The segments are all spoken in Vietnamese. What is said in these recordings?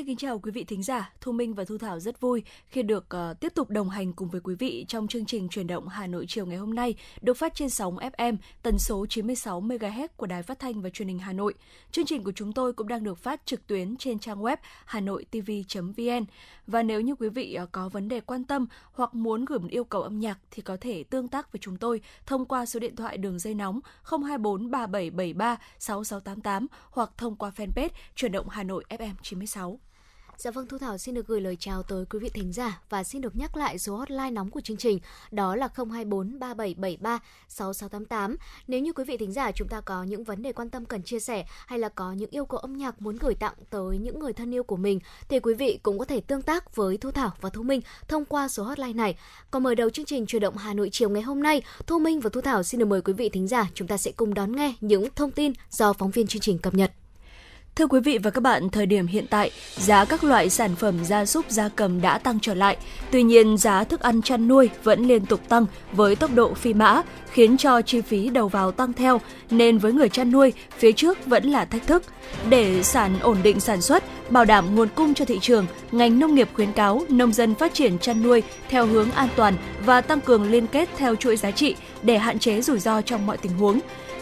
Xin kính chào quý vị thính giả, Thu Minh và Thu Thảo rất vui khi được uh, tiếp tục đồng hành cùng với quý vị trong chương trình truyền động Hà Nội chiều ngày hôm nay, được phát trên sóng FM tần số 96 MHz của Đài Phát thanh và Truyền hình Hà Nội. Chương trình của chúng tôi cũng đang được phát trực tuyến trên trang web hanoitv.vn. Và nếu như quý vị uh, có vấn đề quan tâm hoặc muốn gửi một yêu cầu âm nhạc thì có thể tương tác với chúng tôi thông qua số điện thoại đường dây nóng 024 3773 6688 hoặc thông qua fanpage truyền động Hà Nội FM 96. Dạ vâng Thu Thảo xin được gửi lời chào tới quý vị thính giả và xin được nhắc lại số hotline nóng của chương trình đó là 024 3773 6688. Nếu như quý vị thính giả chúng ta có những vấn đề quan tâm cần chia sẻ hay là có những yêu cầu âm nhạc muốn gửi tặng tới những người thân yêu của mình thì quý vị cũng có thể tương tác với Thu Thảo và Thu Minh thông qua số hotline này. Còn mở đầu chương trình truyền động Hà Nội chiều ngày hôm nay, Thu Minh và Thu Thảo xin được mời quý vị thính giả chúng ta sẽ cùng đón nghe những thông tin do phóng viên chương trình cập nhật. Thưa quý vị và các bạn, thời điểm hiện tại, giá các loại sản phẩm gia súc gia cầm đã tăng trở lại. Tuy nhiên, giá thức ăn chăn nuôi vẫn liên tục tăng với tốc độ phi mã, khiến cho chi phí đầu vào tăng theo, nên với người chăn nuôi, phía trước vẫn là thách thức. Để sản ổn định sản xuất, bảo đảm nguồn cung cho thị trường, ngành nông nghiệp khuyến cáo nông dân phát triển chăn nuôi theo hướng an toàn và tăng cường liên kết theo chuỗi giá trị để hạn chế rủi ro trong mọi tình huống.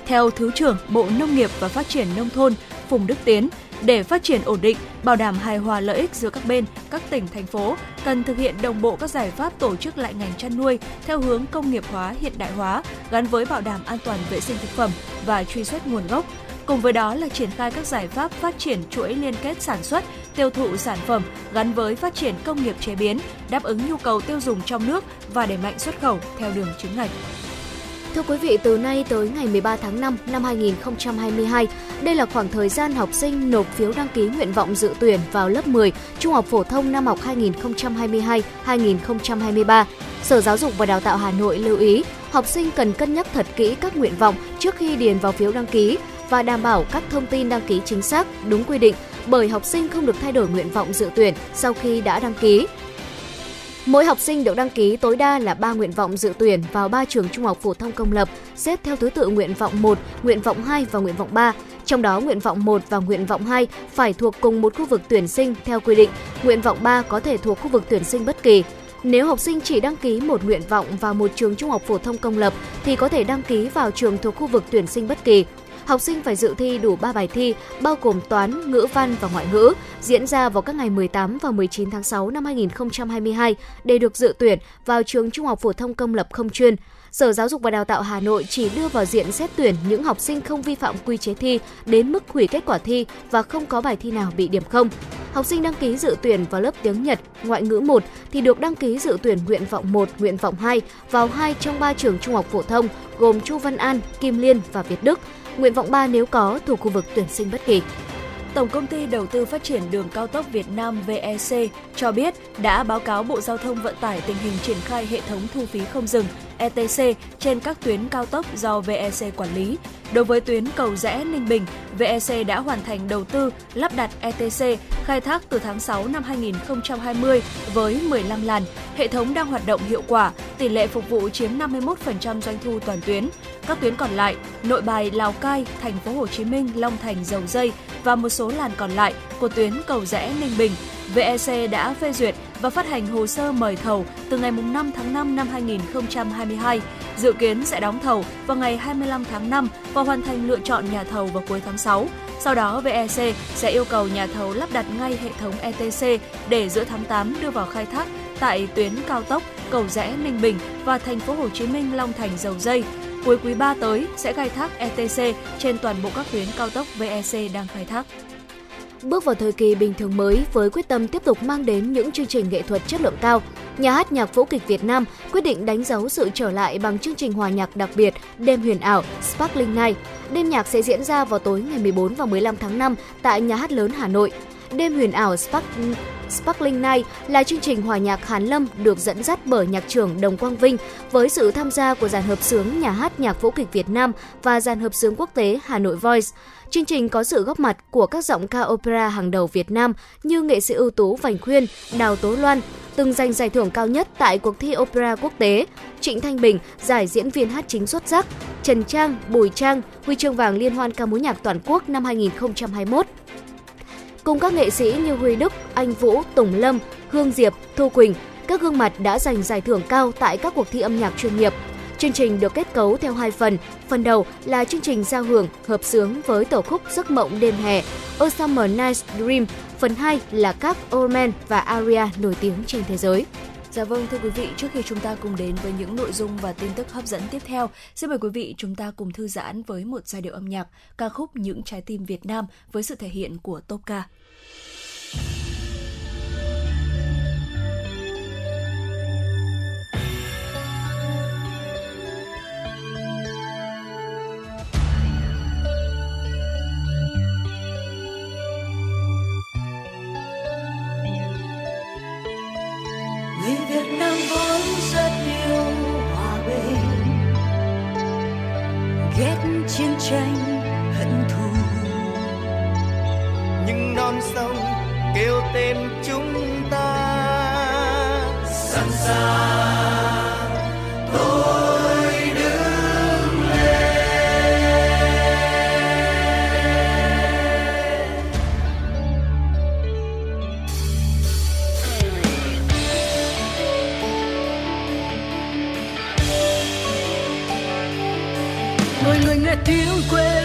Theo Thứ trưởng Bộ Nông nghiệp và Phát triển Nông thôn Phùng Đức Tiến, để phát triển ổn định, bảo đảm hài hòa lợi ích giữa các bên, các tỉnh, thành phố cần thực hiện đồng bộ các giải pháp tổ chức lại ngành chăn nuôi theo hướng công nghiệp hóa, hiện đại hóa, gắn với bảo đảm an toàn vệ sinh thực phẩm và truy xuất nguồn gốc. Cùng với đó là triển khai các giải pháp phát triển chuỗi liên kết sản xuất, tiêu thụ sản phẩm gắn với phát triển công nghiệp chế biến, đáp ứng nhu cầu tiêu dùng trong nước và đẩy mạnh xuất khẩu theo đường chính ngạch. Thưa quý vị, từ nay tới ngày 13 tháng 5 năm 2022, đây là khoảng thời gian học sinh nộp phiếu đăng ký nguyện vọng dự tuyển vào lớp 10 Trung học phổ thông năm học 2022-2023. Sở Giáo dục và Đào tạo Hà Nội lưu ý, học sinh cần cân nhắc thật kỹ các nguyện vọng trước khi điền vào phiếu đăng ký và đảm bảo các thông tin đăng ký chính xác, đúng quy định, bởi học sinh không được thay đổi nguyện vọng dự tuyển sau khi đã đăng ký Mỗi học sinh được đăng ký tối đa là 3 nguyện vọng dự tuyển vào 3 trường trung học phổ thông công lập, xếp theo thứ tự nguyện vọng 1, nguyện vọng 2 và nguyện vọng 3. Trong đó nguyện vọng 1 và nguyện vọng 2 phải thuộc cùng một khu vực tuyển sinh theo quy định, nguyện vọng 3 có thể thuộc khu vực tuyển sinh bất kỳ. Nếu học sinh chỉ đăng ký một nguyện vọng vào một trường trung học phổ thông công lập thì có thể đăng ký vào trường thuộc khu vực tuyển sinh bất kỳ học sinh phải dự thi đủ 3 bài thi bao gồm toán, ngữ văn và ngoại ngữ diễn ra vào các ngày 18 và 19 tháng 6 năm 2022 để được dự tuyển vào trường Trung học phổ thông công lập không chuyên. Sở Giáo dục và Đào tạo Hà Nội chỉ đưa vào diện xét tuyển những học sinh không vi phạm quy chế thi đến mức hủy kết quả thi và không có bài thi nào bị điểm không. Học sinh đăng ký dự tuyển vào lớp tiếng Nhật, ngoại ngữ 1 thì được đăng ký dự tuyển nguyện vọng 1, nguyện vọng 2 vào hai trong ba trường trung học phổ thông gồm Chu Văn An, Kim Liên và Việt Đức nguyện vọng 3 nếu có thuộc khu vực tuyển sinh bất kỳ. Tổng công ty đầu tư phát triển đường cao tốc Việt Nam VEC cho biết đã báo cáo Bộ Giao thông Vận tải tình hình triển khai hệ thống thu phí không dừng ETC trên các tuyến cao tốc do VEC quản lý. Đối với tuyến cầu rẽ Ninh Bình, VEC đã hoàn thành đầu tư lắp đặt ETC khai thác từ tháng 6 năm 2020 với 15 làn. Hệ thống đang hoạt động hiệu quả, tỷ lệ phục vụ chiếm 51% doanh thu toàn tuyến. Các tuyến còn lại, Nội Bài, Lào Cai, Thành phố Hồ Chí Minh, Long Thành, Dầu Dây và một số làn còn lại của tuyến cầu rẽ Ninh Bình, VEC đã phê duyệt và phát hành hồ sơ mời thầu từ ngày 5 tháng 5 năm 2022. Dự kiến sẽ đóng thầu vào ngày 25 tháng 5 và hoàn thành lựa chọn nhà thầu vào cuối tháng 6. Sau đó VEC sẽ yêu cầu nhà thầu lắp đặt ngay hệ thống ETC để giữa tháng 8 đưa vào khai thác tại tuyến cao tốc cầu rẽ Ninh Bình và thành phố Hồ Chí Minh Long Thành Dầu Dây. Cuối quý 3 tới sẽ khai thác ETC trên toàn bộ các tuyến cao tốc VEC đang khai thác. Bước vào thời kỳ bình thường mới với quyết tâm tiếp tục mang đến những chương trình nghệ thuật chất lượng cao, Nhà hát nhạc vũ kịch Việt Nam quyết định đánh dấu sự trở lại bằng chương trình hòa nhạc đặc biệt Đêm huyền ảo Sparkling Night. Đêm nhạc sẽ diễn ra vào tối ngày 14 và 15 tháng 5 tại Nhà hát lớn Hà Nội. Đêm huyền ảo Sparkling Sparkling Night là chương trình hòa nhạc Hàn Lâm được dẫn dắt bởi nhạc trưởng Đồng Quang Vinh với sự tham gia của dàn hợp xướng Nhà hát Nhạc Vũ kịch Việt Nam và dàn hợp xướng quốc tế Hà Nội Voice. Chương trình có sự góp mặt của các giọng ca opera hàng đầu Việt Nam như nghệ sĩ ưu tú Vành Khuyên, Đào Tố Loan, từng giành giải thưởng cao nhất tại cuộc thi opera quốc tế, Trịnh Thanh Bình giải diễn viên hát chính xuất sắc, Trần Trang, Bùi Trang huy chương vàng Liên hoan ca mối nhạc toàn quốc năm 2021 cùng các nghệ sĩ như Huy Đức, Anh Vũ, Tùng Lâm, Hương Diệp, Thu Quỳnh, các gương mặt đã giành giải thưởng cao tại các cuộc thi âm nhạc chuyên nghiệp. Chương trình được kết cấu theo hai phần. Phần đầu là chương trình giao hưởng hợp sướng với tổ khúc Giấc mộng đêm hè, A Summer Night's Dream. Phần 2 là các omen và Aria nổi tiếng trên thế giới. Dạ vâng thưa quý vị, trước khi chúng ta cùng đến với những nội dung và tin tức hấp dẫn tiếp theo, xin mời quý vị chúng ta cùng thư giãn với một giai điệu âm nhạc ca khúc Những trái tim Việt Nam với sự thể hiện của Topca chiến tranh hận thù. Nhưng non sông kêu tên chúng ta. Sẵn sàng tôi đứng lên. Mọi người nghe tiếng quê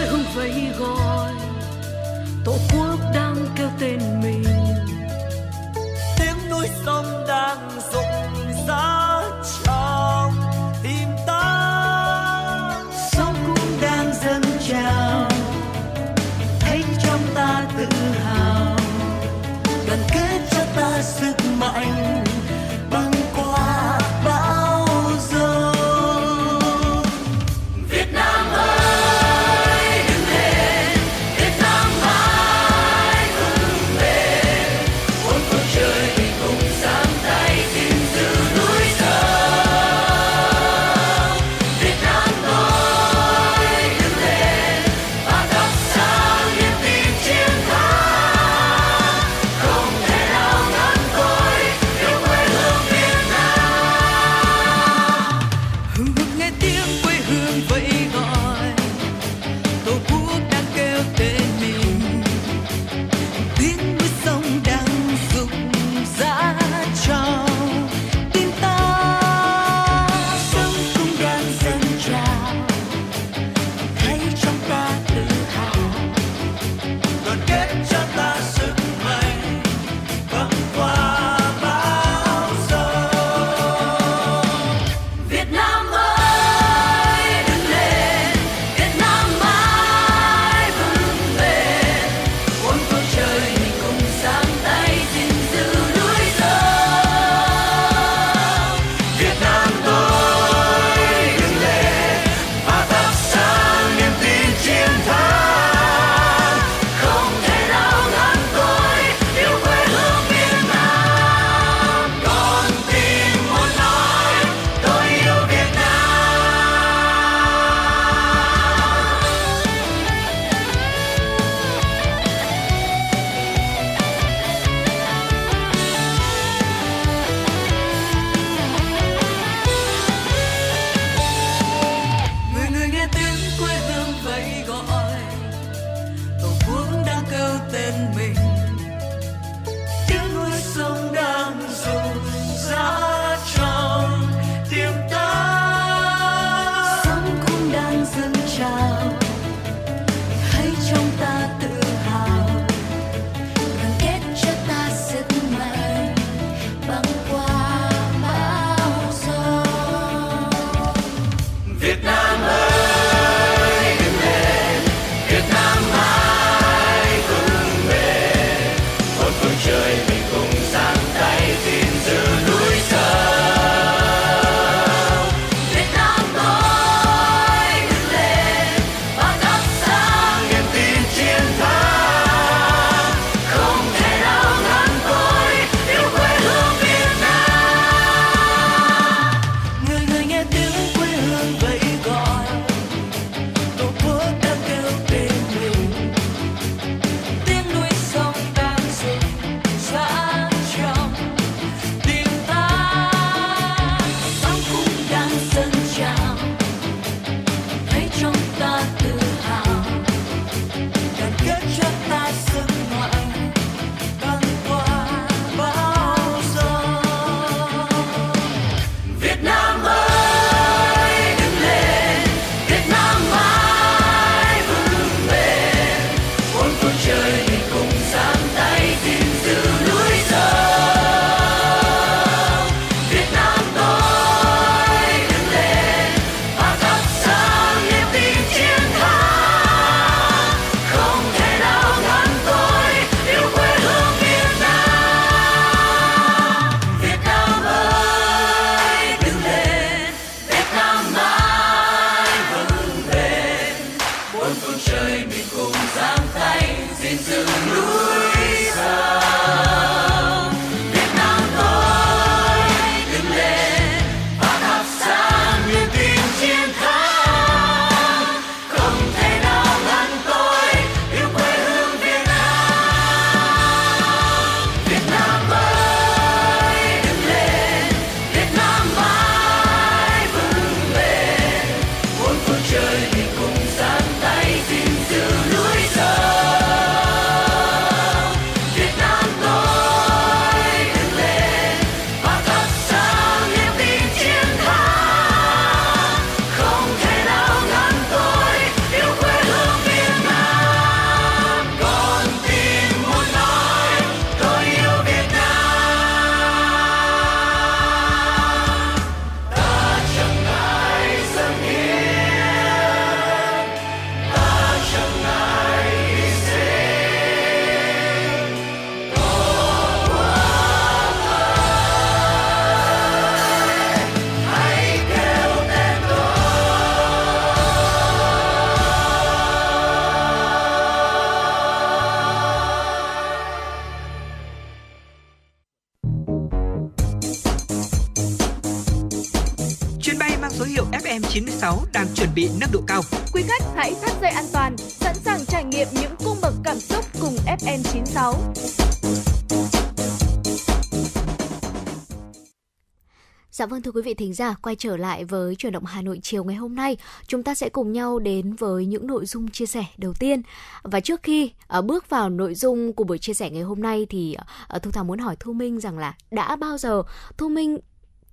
vâng thưa quý vị thính giả, quay trở lại với chuyển động Hà Nội chiều ngày hôm nay, chúng ta sẽ cùng nhau đến với những nội dung chia sẻ đầu tiên. Và trước khi uh, bước vào nội dung của buổi chia sẻ ngày hôm nay thì uh, Thu Thảo muốn hỏi Thu Minh rằng là đã bao giờ Thu Minh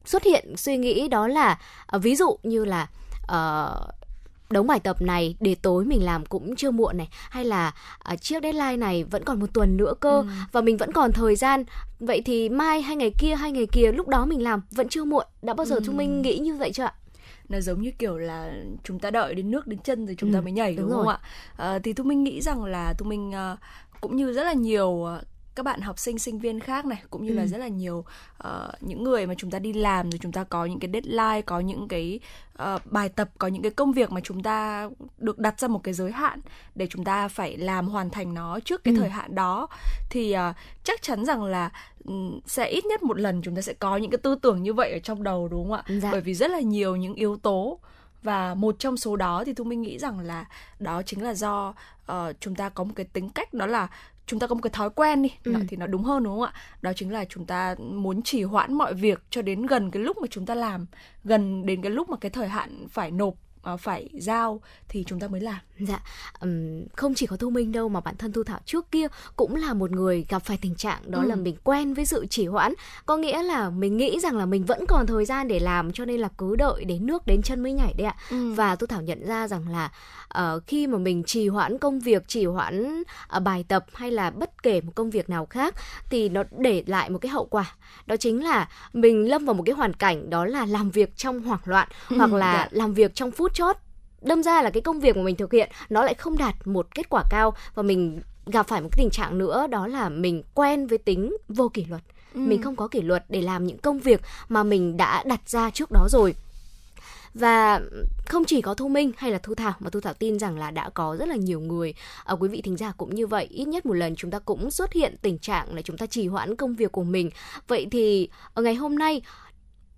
xuất hiện suy nghĩ đó là uh, ví dụ như là uh, đống bài tập này để tối mình làm cũng chưa muộn này hay là uh, chiếc deadline này vẫn còn một tuần nữa cơ ừ. và mình vẫn còn thời gian vậy thì mai hay ngày kia hay ngày kia lúc đó mình làm vẫn chưa muộn đã bao giờ ừ. Thu Minh nghĩ như vậy chưa ạ? nó giống như kiểu là chúng ta đợi đến nước đến chân rồi chúng ừ, ta mới nhảy đúng, đúng không ạ à, thì thu minh nghĩ rằng là thu minh uh, cũng như rất là nhiều uh, các bạn học sinh sinh viên khác này cũng như ừ. là rất là nhiều uh, những người mà chúng ta đi làm rồi chúng ta có những cái deadline có những cái uh, bài tập có những cái công việc mà chúng ta được đặt ra một cái giới hạn để chúng ta phải làm hoàn thành nó trước cái ừ. thời hạn đó thì uh, chắc chắn rằng là um, sẽ ít nhất một lần chúng ta sẽ có những cái tư tưởng như vậy ở trong đầu đúng không ạ dạ. bởi vì rất là nhiều những yếu tố và một trong số đó thì thu minh nghĩ rằng là đó chính là do uh, chúng ta có một cái tính cách đó là chúng ta có một cái thói quen đi ừ. thì nó đúng hơn đúng không ạ đó chính là chúng ta muốn trì hoãn mọi việc cho đến gần cái lúc mà chúng ta làm gần đến cái lúc mà cái thời hạn phải nộp uh, phải giao thì chúng ta mới làm. Dạ, um, không chỉ có Thu Minh đâu mà bản thân Thu Thảo trước kia cũng là một người gặp phải tình trạng đó ừ. là mình quen với sự trì hoãn, có nghĩa là mình nghĩ rằng là mình vẫn còn thời gian để làm cho nên là cứ đợi đến nước đến chân mới nhảy đấy ạ. Ừ. Và Thu Thảo nhận ra rằng là uh, khi mà mình trì hoãn công việc, trì hoãn uh, bài tập hay là bất kể một công việc nào khác thì nó để lại một cái hậu quả. Đó chính là mình lâm vào một cái hoàn cảnh đó là làm việc trong hoảng loạn ừ, hoặc là dạ. làm việc trong phút chót đâm ra là cái công việc mà mình thực hiện nó lại không đạt một kết quả cao và mình gặp phải một cái tình trạng nữa đó là mình quen với tính vô kỷ luật. Ừ. mình không có kỷ luật để làm những công việc mà mình đã đặt ra trước đó rồi. Và không chỉ có thu minh hay là thu thảo mà thu thảo tin rằng là đã có rất là nhiều người ở quý vị thính giả cũng như vậy. Ít nhất một lần chúng ta cũng xuất hiện tình trạng là chúng ta trì hoãn công việc của mình. Vậy thì ở ngày hôm nay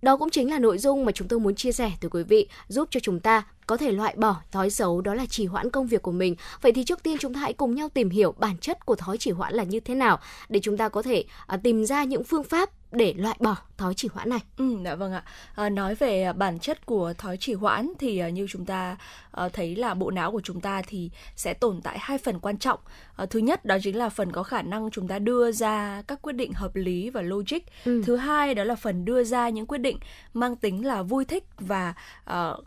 đó cũng chính là nội dung mà chúng tôi muốn chia sẻ tới quý vị, giúp cho chúng ta có thể loại bỏ thói xấu đó là trì hoãn công việc của mình. Vậy thì trước tiên chúng ta hãy cùng nhau tìm hiểu bản chất của thói trì hoãn là như thế nào để chúng ta có thể à, tìm ra những phương pháp để loại bỏ thói trì hoãn này? Ừ, dạ vâng ạ. À, nói về bản chất của thói trì hoãn thì uh, như chúng ta uh, thấy là bộ não của chúng ta thì sẽ tồn tại hai phần quan trọng. Uh, thứ nhất đó chính là phần có khả năng chúng ta đưa ra các quyết định hợp lý và logic. Ừ. Thứ hai đó là phần đưa ra những quyết định mang tính là vui thích và uh,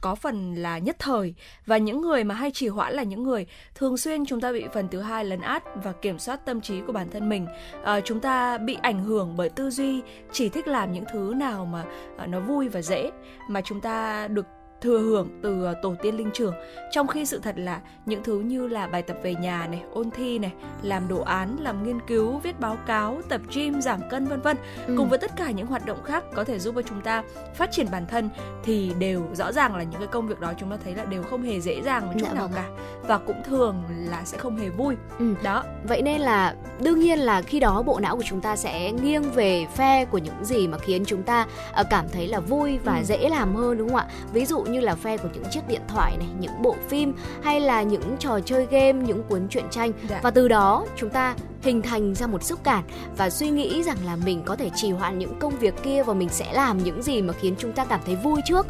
có phần là nhất thời. Và những người mà hay trì hoãn là những người thường xuyên chúng ta bị phần thứ hai lấn át và kiểm soát tâm trí của bản thân mình. À, chúng ta bị ảnh hưởng bởi tư duy chỉ thích làm những thứ nào mà à, nó vui và dễ mà chúng ta được thừa hưởng từ ờ, tổ tiên linh trưởng trong khi sự thật là những thứ như là bài tập về nhà này ôn thi này làm đồ án làm nghiên cứu viết báo cáo tập gym giảm cân vân vân ừ. cùng với tất cả những hoạt động khác có thể giúp cho chúng ta phát triển bản thân thì đều rõ ràng là những cái công việc đó chúng ta thấy là đều không hề dễ dàng một chút dạ, nào vâng cả và cũng thường là sẽ không hề vui ừ. đó vậy nên là đương nhiên là khi đó bộ não của chúng ta sẽ nghiêng về phe của những gì mà khiến chúng ta ờ, cảm thấy là vui và ừ. dễ làm hơn đúng không ạ ví dụ như là phe của những chiếc điện thoại này những bộ phim hay là những trò chơi game những cuốn truyện tranh dạ. và từ đó chúng ta hình thành ra một xúc cảm và suy nghĩ rằng là mình có thể trì hoãn những công việc kia và mình sẽ làm những gì mà khiến chúng ta cảm thấy vui trước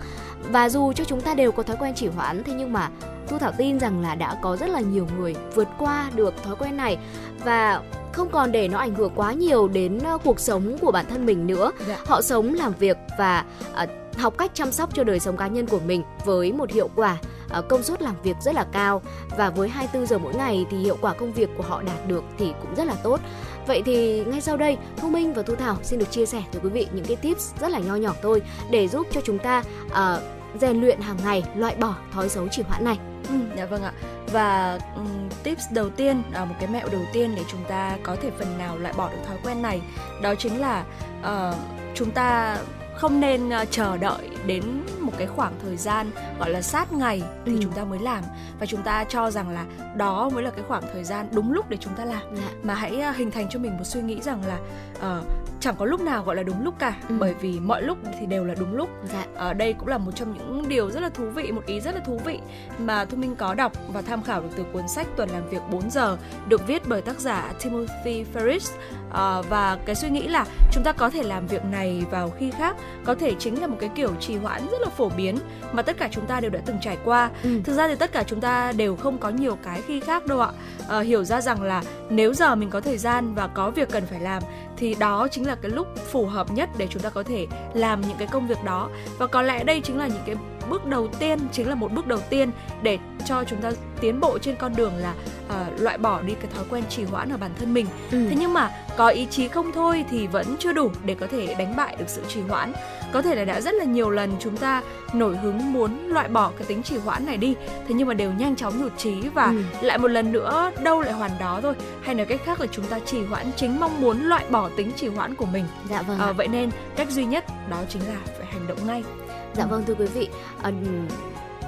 và dù cho chúng ta đều có thói quen trì hoãn thế nhưng mà thu thảo tin rằng là đã có rất là nhiều người vượt qua được thói quen này và không còn để nó ảnh hưởng quá nhiều đến ờ, cuộc sống của bản thân mình nữa dạ. họ sống làm việc và uh, học cách chăm sóc cho đời sống cá nhân của mình với một hiệu quả ờ, công suất làm việc rất là cao và với 24 giờ mỗi ngày thì hiệu quả công việc của họ đạt được thì cũng rất là tốt. Vậy thì ngay sau đây, Thu Minh và Thu Thảo xin được chia sẻ tới quý vị những cái tips rất là nho nhỏ thôi để giúp cho chúng ta uh, rèn luyện hàng ngày loại bỏ thói xấu trì hoãn này. Ừ, dạ vâng ạ. Và um, tips đầu tiên, uh, một cái mẹo đầu tiên để chúng ta có thể phần nào loại bỏ được thói quen này, đó chính là uh, chúng ta không nên uh, chờ đợi đến một cái khoảng thời gian gọi là sát ngày thì ừ. chúng ta mới làm và chúng ta cho rằng là đó mới là cái khoảng thời gian đúng lúc để chúng ta làm dạ. mà hãy uh, hình thành cho mình một suy nghĩ rằng là uh, chẳng có lúc nào gọi là đúng lúc cả ừ. bởi vì mọi lúc thì đều là đúng lúc dạ. ở đây cũng là một trong những điều rất là thú vị một ý rất là thú vị mà thu minh có đọc và tham khảo được từ cuốn sách tuần làm việc 4 giờ được viết bởi tác giả Timothy Ferris à, và cái suy nghĩ là chúng ta có thể làm việc này vào khi khác có thể chính là một cái kiểu trì hoãn rất là phổ biến mà tất cả chúng ta đều đã từng trải qua. Ừ. thực ra thì tất cả chúng ta đều không có nhiều cái khi khác đâu ạ. À, hiểu ra rằng là nếu giờ mình có thời gian và có việc cần phải làm thì đó chính là cái lúc phù hợp nhất để chúng ta có thể làm những cái công việc đó. Và có lẽ đây chính là những cái bước đầu tiên chính là một bước đầu tiên để cho chúng ta tiến bộ trên con đường là uh, loại bỏ đi cái thói quen trì hoãn ở bản thân mình. Ừ. thế nhưng mà có ý chí không thôi thì vẫn chưa đủ để có thể đánh bại được sự trì hoãn. Có thể là đã rất là nhiều lần chúng ta nổi hứng muốn loại bỏ cái tính trì hoãn này đi thế nhưng mà đều nhanh chóng nhụt chí và ừ. lại một lần nữa đâu lại hoàn đó thôi. Hay nói cách khác là chúng ta trì hoãn chính mong muốn loại bỏ tính trì hoãn của mình. Dạ vâng à, vậy nên cách duy nhất đó chính là phải hành động ngay dạ vâng thưa quý vị. À,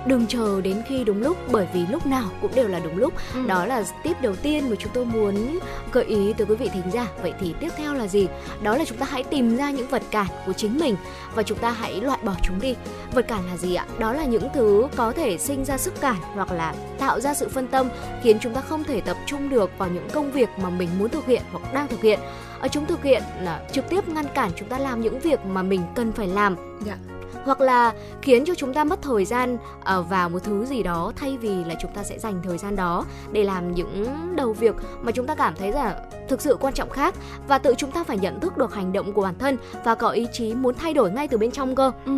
đừng chờ đến khi đúng lúc bởi vì lúc nào cũng đều là đúng lúc. Ừ. đó là tip đầu tiên mà chúng tôi muốn gợi ý tới quý vị thính giả. Vậy thì tiếp theo là gì? Đó là chúng ta hãy tìm ra những vật cản của chính mình và chúng ta hãy loại bỏ chúng đi. Vật cản là gì ạ? Đó là những thứ có thể sinh ra sức cản hoặc là tạo ra sự phân tâm khiến chúng ta không thể tập trung được vào những công việc mà mình muốn thực hiện hoặc đang thực hiện. Ở chúng thực hiện là trực tiếp ngăn cản chúng ta làm những việc mà mình cần phải làm. Yeah dạ hoặc là khiến cho chúng ta mất thời gian uh, vào một thứ gì đó thay vì là chúng ta sẽ dành thời gian đó để làm những đầu việc mà chúng ta cảm thấy là thực sự quan trọng khác và tự chúng ta phải nhận thức được hành động của bản thân và có ý chí muốn thay đổi ngay từ bên trong cơ. Ừ.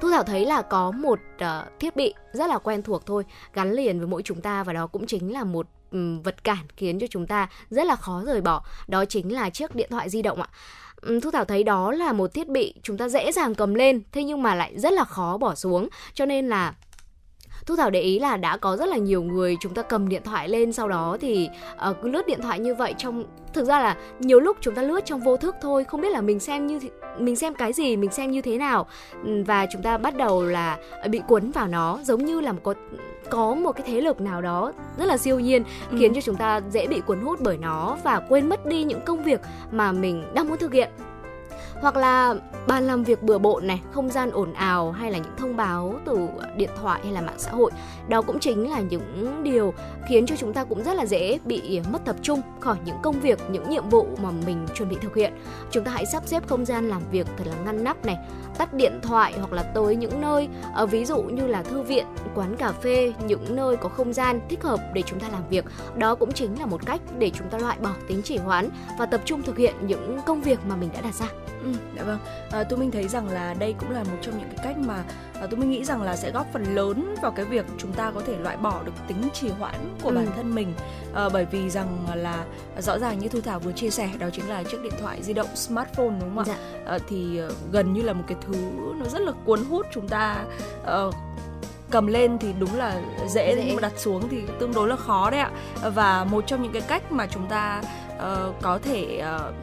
Thu Thảo thấy là có một uh, thiết bị rất là quen thuộc thôi gắn liền với mỗi chúng ta và đó cũng chính là một um, vật cản khiến cho chúng ta rất là khó rời bỏ đó chính là chiếc điện thoại di động ạ Ừ, Thu Thảo thấy đó là một thiết bị chúng ta dễ dàng cầm lên, thế nhưng mà lại rất là khó bỏ xuống. Cho nên là Thu Thảo để ý là đã có rất là nhiều người chúng ta cầm điện thoại lên sau đó thì uh, cứ lướt điện thoại như vậy trong thực ra là nhiều lúc chúng ta lướt trong vô thức thôi không biết là mình xem như mình xem cái gì mình xem như thế nào và chúng ta bắt đầu là bị cuốn vào nó giống như là một có có một cái thế lực nào đó rất là siêu nhiên ừ. khiến cho chúng ta dễ bị cuốn hút bởi nó và quên mất đi những công việc mà mình đang muốn thực hiện hoặc là bàn làm việc bừa bộn này, không gian ồn ào hay là những thông báo từ điện thoại hay là mạng xã hội. Đó cũng chính là những điều khiến cho chúng ta cũng rất là dễ bị mất tập trung khỏi những công việc, những nhiệm vụ mà mình chuẩn bị thực hiện. Chúng ta hãy sắp xếp không gian làm việc thật là ngăn nắp này, tắt điện thoại hoặc là tới những nơi uh, ví dụ như là thư viện, quán cà phê, những nơi có không gian thích hợp để chúng ta làm việc. Đó cũng chính là một cách để chúng ta loại bỏ tính trì hoãn và tập trung thực hiện những công việc mà mình đã đặt ra. Ừ, dạ vâng. Ờ, à, tôi mình thấy rằng là đây cũng là một trong những cái cách mà à, tôi mình nghĩ rằng là sẽ góp phần lớn vào cái việc chúng ta có thể loại bỏ được tính trì hoãn của ừ. bản thân mình. À, bởi vì rằng là rõ ràng như thu thảo vừa chia sẻ đó chính là chiếc điện thoại di động smartphone đúng không ạ? Dạ. À, thì gần như là một cái thứ nó rất là cuốn hút chúng ta. Uh, cầm lên thì đúng là dễ, dễ nhưng mà đặt xuống thì tương đối là khó đấy ạ và một trong những cái cách mà chúng ta uh, có thể uh,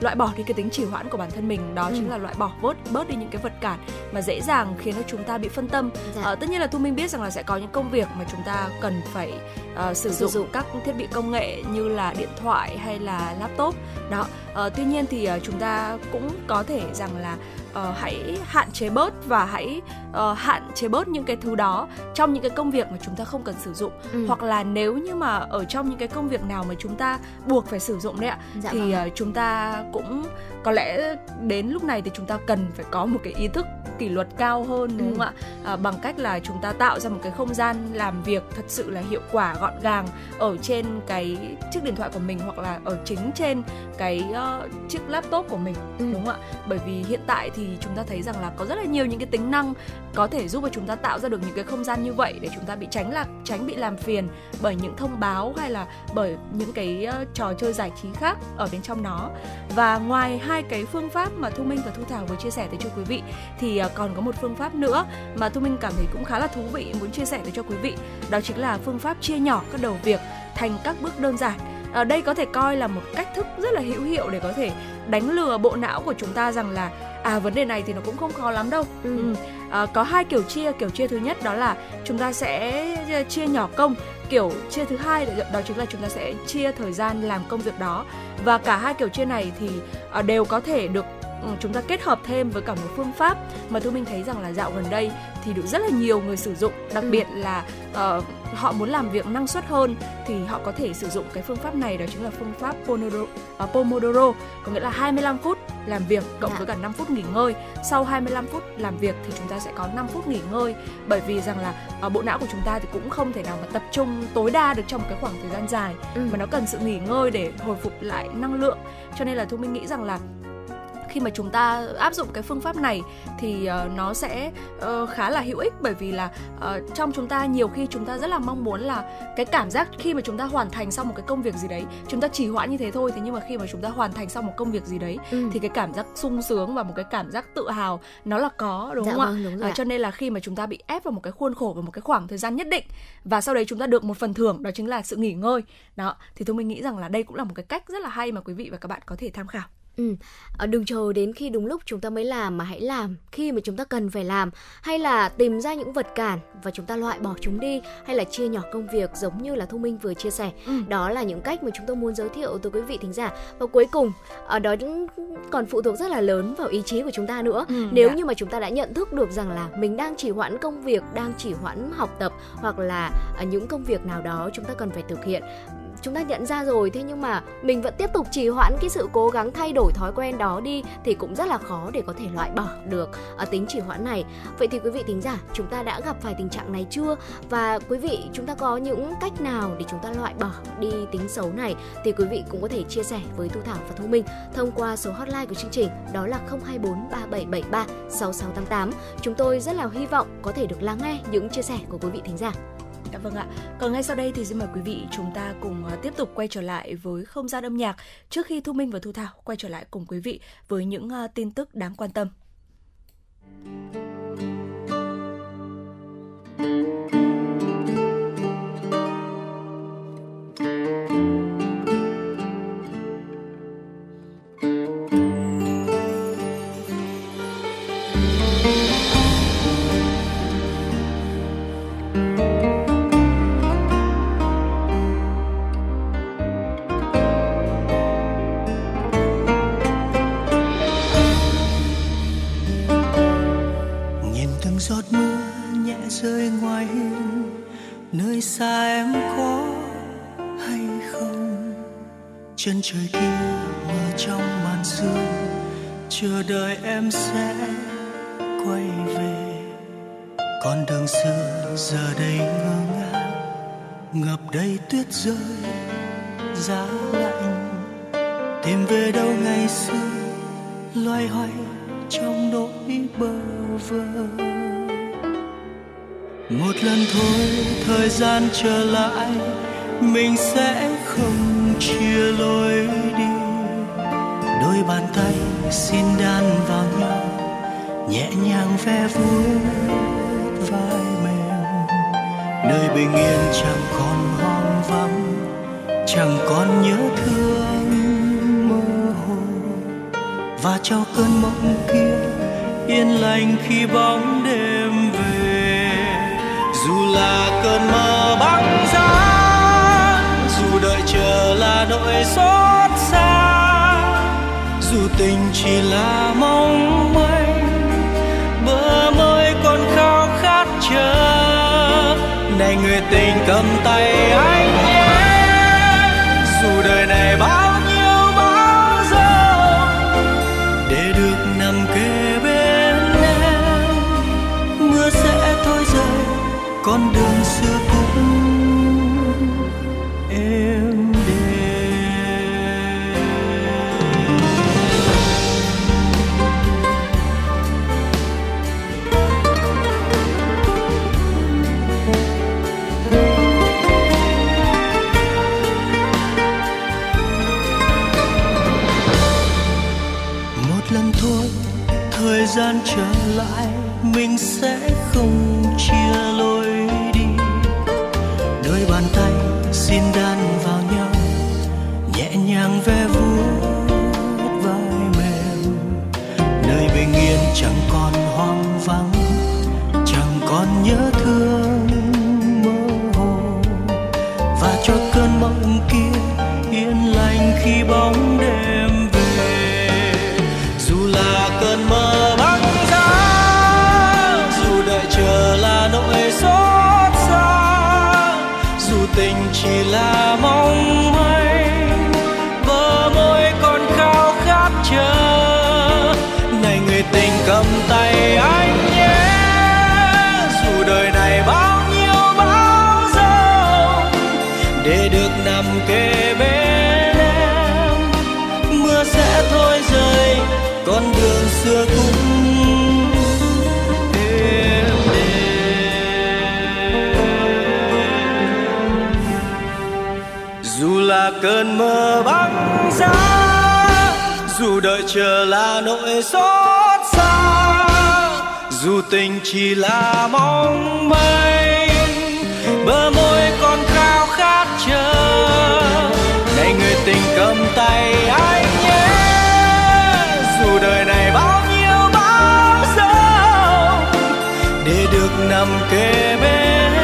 loại bỏ đi cái tính trì hoãn của bản thân mình đó ừ. chính là loại bỏ bớt bớt đi những cái vật cản mà dễ dàng khiến cho chúng ta bị phân tâm dạ. uh, tất nhiên là thu minh biết rằng là sẽ có những công việc mà chúng ta cần phải uh, sử, dụng sử dụng các thiết bị công nghệ như là điện thoại hay là laptop đó uh, tuy nhiên thì uh, chúng ta cũng có thể rằng là uh, hãy hạn chế bớt và hãy uh, hạn chế bớt những cái thứ đó trong những cái công việc mà chúng ta không cần sử dụng ừ. hoặc là nếu như mà ở trong những cái công việc nào mà chúng ta buộc phải sử dụng đấy ạ dạ thì vâng. uh, chúng ta cũng có lẽ đến lúc này thì chúng ta cần phải có một cái ý thức kỷ luật cao hơn đúng ừ. không ạ à, bằng cách là chúng ta tạo ra một cái không gian làm việc thật sự là hiệu quả gọn gàng ở trên cái chiếc điện thoại của mình hoặc là ở chính trên cái uh, chiếc laptop của mình ừ. đúng không ạ bởi vì hiện tại thì chúng ta thấy rằng là có rất là nhiều những cái tính năng có thể giúp cho chúng ta tạo ra được những cái không gian như vậy để chúng ta bị tránh lạc tránh bị làm phiền bởi những thông báo hay là bởi những cái uh, trò chơi giải trí khác ở bên trong nó và ngoài hai cái phương pháp mà thu minh và thu thảo vừa chia sẻ tới cho quý vị thì uh, còn có một phương pháp nữa mà thu minh cảm thấy cũng khá là thú vị muốn chia sẻ tới cho quý vị đó chính là phương pháp chia nhỏ các đầu việc thành các bước đơn giản ở đây có thể coi là một cách thức rất là hữu hiệu để có thể đánh lừa bộ não của chúng ta rằng là à vấn đề này thì nó cũng không khó lắm đâu ừ. Ừ. À, có hai kiểu chia kiểu chia thứ nhất đó là chúng ta sẽ ờ, chia nhỏ công. Kiểu chia thứ hai đó chính là chúng ta sẽ chia thời gian làm công việc đó. Và cả hai kiểu chia này thì à, đều có thể được ừ, chúng ta kết hợp thêm với cả một phương pháp. Mà tôi mình thấy rằng là dạo gần đây thì được rất là nhiều người sử dụng đặc ừ. biệt là uh, họ muốn làm việc năng suất hơn thì họ có thể sử dụng cái phương pháp này đó chính là phương pháp Pomodoro, uh, Pomodoro có nghĩa là 25 phút làm việc cộng dạ. với cả 5 phút nghỉ ngơi. Sau 25 phút làm việc thì chúng ta sẽ có 5 phút nghỉ ngơi bởi vì rằng là uh, bộ não của chúng ta thì cũng không thể nào mà tập trung tối đa được trong một cái khoảng thời gian dài ừ. mà nó cần sự nghỉ ngơi để hồi phục lại năng lượng. Cho nên là Thu Minh nghĩ rằng là khi mà chúng ta áp dụng cái phương pháp này thì uh, nó sẽ uh, khá là hữu ích. Bởi vì là uh, trong chúng ta nhiều khi chúng ta rất là mong muốn là cái cảm giác khi mà chúng ta hoàn thành xong một cái công việc gì đấy chúng ta chỉ hoãn như thế thôi thế nhưng mà khi mà chúng ta hoàn thành xong một công việc gì đấy ừ. thì cái cảm giác sung sướng và một cái cảm giác tự hào nó là có đúng dạ không vâng, ạ đúng rồi cho nên là khi mà chúng ta bị ép vào một cái khuôn khổ và một cái khoảng thời gian nhất định và sau đấy chúng ta được một phần thưởng đó chính là sự nghỉ ngơi. Đó thì tôi mình nghĩ rằng là đây cũng là một cái cách rất là hay mà quý vị và các bạn có thể tham khảo Ừ, ờ, đừng chờ đến khi đúng lúc chúng ta mới làm mà hãy làm khi mà chúng ta cần phải làm hay là tìm ra những vật cản và chúng ta loại bỏ chúng đi hay là chia nhỏ công việc giống như là Thu Minh vừa chia sẻ. Ừ. Đó là những cách mà chúng tôi muốn giới thiệu tới quý vị thính giả. Và cuối cùng, ở đó còn phụ thuộc rất là lớn vào ý chí của chúng ta nữa. Ừ, Nếu dạ. như mà chúng ta đã nhận thức được rằng là mình đang chỉ hoãn công việc, đang chỉ hoãn học tập hoặc là ờ, những công việc nào đó chúng ta cần phải thực hiện chúng ta nhận ra rồi. Thế nhưng mà mình vẫn tiếp tục trì hoãn cái sự cố gắng thay đổi thói quen đó đi thì cũng rất là khó để có thể loại bỏ được uh, tính trì hoãn này. Vậy thì quý vị thính giả chúng ta đã gặp phải tình trạng này chưa? Và quý vị chúng ta có những cách nào để chúng ta loại bỏ đi tính xấu này? Thì quý vị cũng có thể chia sẻ với thu thảo và thu minh thông qua số hotline của chương trình đó là 024 3773 6688 chúng tôi rất là hy vọng có thể được lắng nghe những chia sẻ của quý vị thính giả. Dạ vâng ạ. Còn ngay sau đây thì xin mời quý vị chúng ta cùng à, tiếp tục quay trở lại với không gian âm nhạc trước khi Thu Minh và Thu Thảo quay trở lại cùng quý vị với những à, tin tức đáng quan tâm. Thank you. giọt mưa nhẹ rơi ngoài hiên, nơi xa em có hay không? Chân trời kia mưa trong màn sương, chờ đợi em sẽ quay về. Con đường xưa giờ đây ngơ ngác, ngập đầy tuyết rơi, giá lạnh. Tìm về đâu ngày xưa, loay hoay trong nỗi bơ vơ? Một lần thôi, thời gian trở lại, mình sẽ không chia lối đi. Đôi bàn tay xin đan vào nhau, nhẹ nhàng ve vuốt vai mềm nơi bình yên chẳng còn hoang vắng, chẳng còn nhớ thương mơ hồ. Và cho cơn mộng kia yên lành khi bóng đêm là cơn mơ băng giá dù đợi chờ là nỗi xót xa, dù tình chỉ là mong manh, bờ môi còn khao khát chờ. Này người tình cầm tay anh nhé gian trở lại. Chờ là nỗi xót xa. Dù tình chỉ là mong manh, bờ môi còn khao khát chờ. Này người tình cầm tay anh nhé, dù đời này bao nhiêu bão giông để được nằm kề bên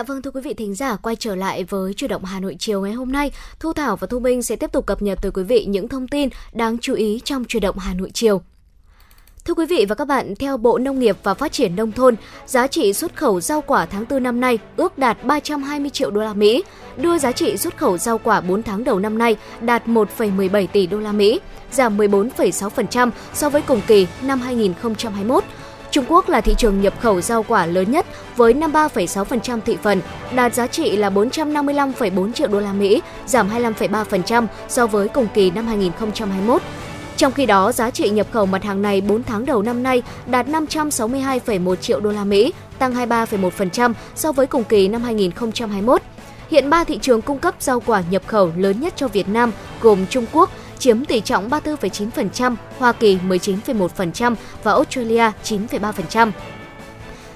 Dạ vâng thưa quý vị thính giả, quay trở lại với chủ động Hà Nội chiều ngày hôm nay, Thu Thảo và Thu Minh sẽ tiếp tục cập nhật tới quý vị những thông tin đáng chú ý trong chủ động Hà Nội chiều. Thưa quý vị và các bạn, theo Bộ Nông nghiệp và Phát triển nông thôn, giá trị xuất khẩu rau quả tháng 4 năm nay ước đạt 320 triệu đô la Mỹ, đưa giá trị xuất khẩu rau quả 4 tháng đầu năm nay đạt 1,17 tỷ đô la Mỹ, giảm 14,6% so với cùng kỳ năm 2021. Trung Quốc là thị trường nhập khẩu rau quả lớn nhất với 53,6% thị phần, đạt giá trị là 455,4 triệu đô la Mỹ, giảm 25,3% so với cùng kỳ năm 2021. Trong khi đó, giá trị nhập khẩu mặt hàng này 4 tháng đầu năm nay đạt 562,1 triệu đô la Mỹ, tăng 23,1% so với cùng kỳ năm 2021. Hiện ba thị trường cung cấp rau quả nhập khẩu lớn nhất cho Việt Nam gồm Trung Quốc chiếm tỷ trọng 34,9%, Hoa Kỳ 19,1% và Australia 9,3%.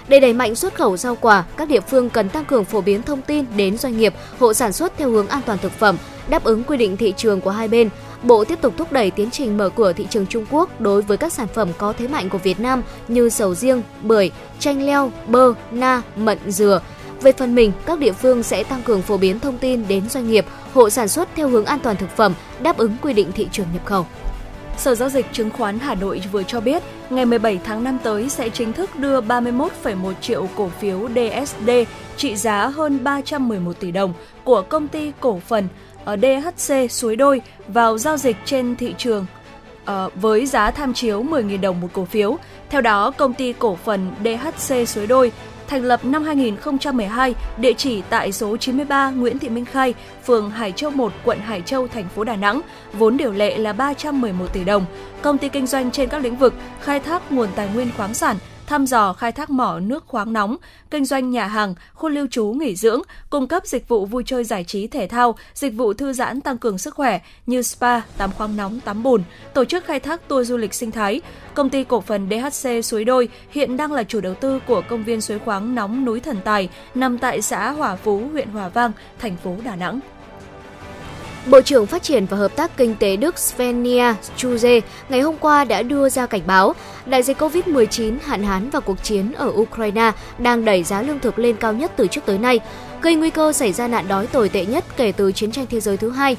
Để đẩy mạnh xuất khẩu rau quả, các địa phương cần tăng cường phổ biến thông tin đến doanh nghiệp, hộ sản xuất theo hướng an toàn thực phẩm, đáp ứng quy định thị trường của hai bên. Bộ tiếp tục thúc đẩy tiến trình mở cửa thị trường Trung Quốc đối với các sản phẩm có thế mạnh của Việt Nam như sầu riêng, bưởi, chanh leo, bơ, na, mận, dừa. Về phần mình, các địa phương sẽ tăng cường phổ biến thông tin đến doanh nghiệp, hộ sản xuất theo hướng an toàn thực phẩm, đáp ứng quy định thị trường nhập khẩu. Sở Giao dịch Chứng khoán Hà Nội vừa cho biết, ngày 17 tháng 5 tới sẽ chính thức đưa 31,1 triệu cổ phiếu DSD trị giá hơn 311 tỷ đồng của công ty cổ phần ờ, ở DHC Suối Đôi vào giao dịch trên thị trường ờ, với giá tham chiếu 10.000 đồng một cổ phiếu. Theo đó, công ty cổ phần DHC Suối Đôi thành lập năm 2012, địa chỉ tại số 93 Nguyễn Thị Minh Khai, phường Hải Châu 1, quận Hải Châu, thành phố Đà Nẵng, vốn điều lệ là 311 tỷ đồng. Công ty kinh doanh trên các lĩnh vực khai thác nguồn tài nguyên khoáng sản, thăm dò khai thác mỏ nước khoáng nóng, kinh doanh nhà hàng, khu lưu trú nghỉ dưỡng, cung cấp dịch vụ vui chơi giải trí thể thao, dịch vụ thư giãn tăng cường sức khỏe như spa, tắm khoáng nóng, tắm bùn, tổ chức khai thác tour du lịch sinh thái. Công ty cổ phần DHC Suối Đôi hiện đang là chủ đầu tư của công viên suối khoáng nóng núi Thần Tài nằm tại xã Hòa Phú, huyện Hòa Vang, thành phố Đà Nẵng. Bộ trưởng Phát triển và Hợp tác Kinh tế Đức Svenja Chuze ngày hôm qua đã đưa ra cảnh báo đại dịch COVID-19, hạn hán và cuộc chiến ở Ukraine đang đẩy giá lương thực lên cao nhất từ trước tới nay, gây nguy cơ xảy ra nạn đói tồi tệ nhất kể từ chiến tranh thế giới thứ hai.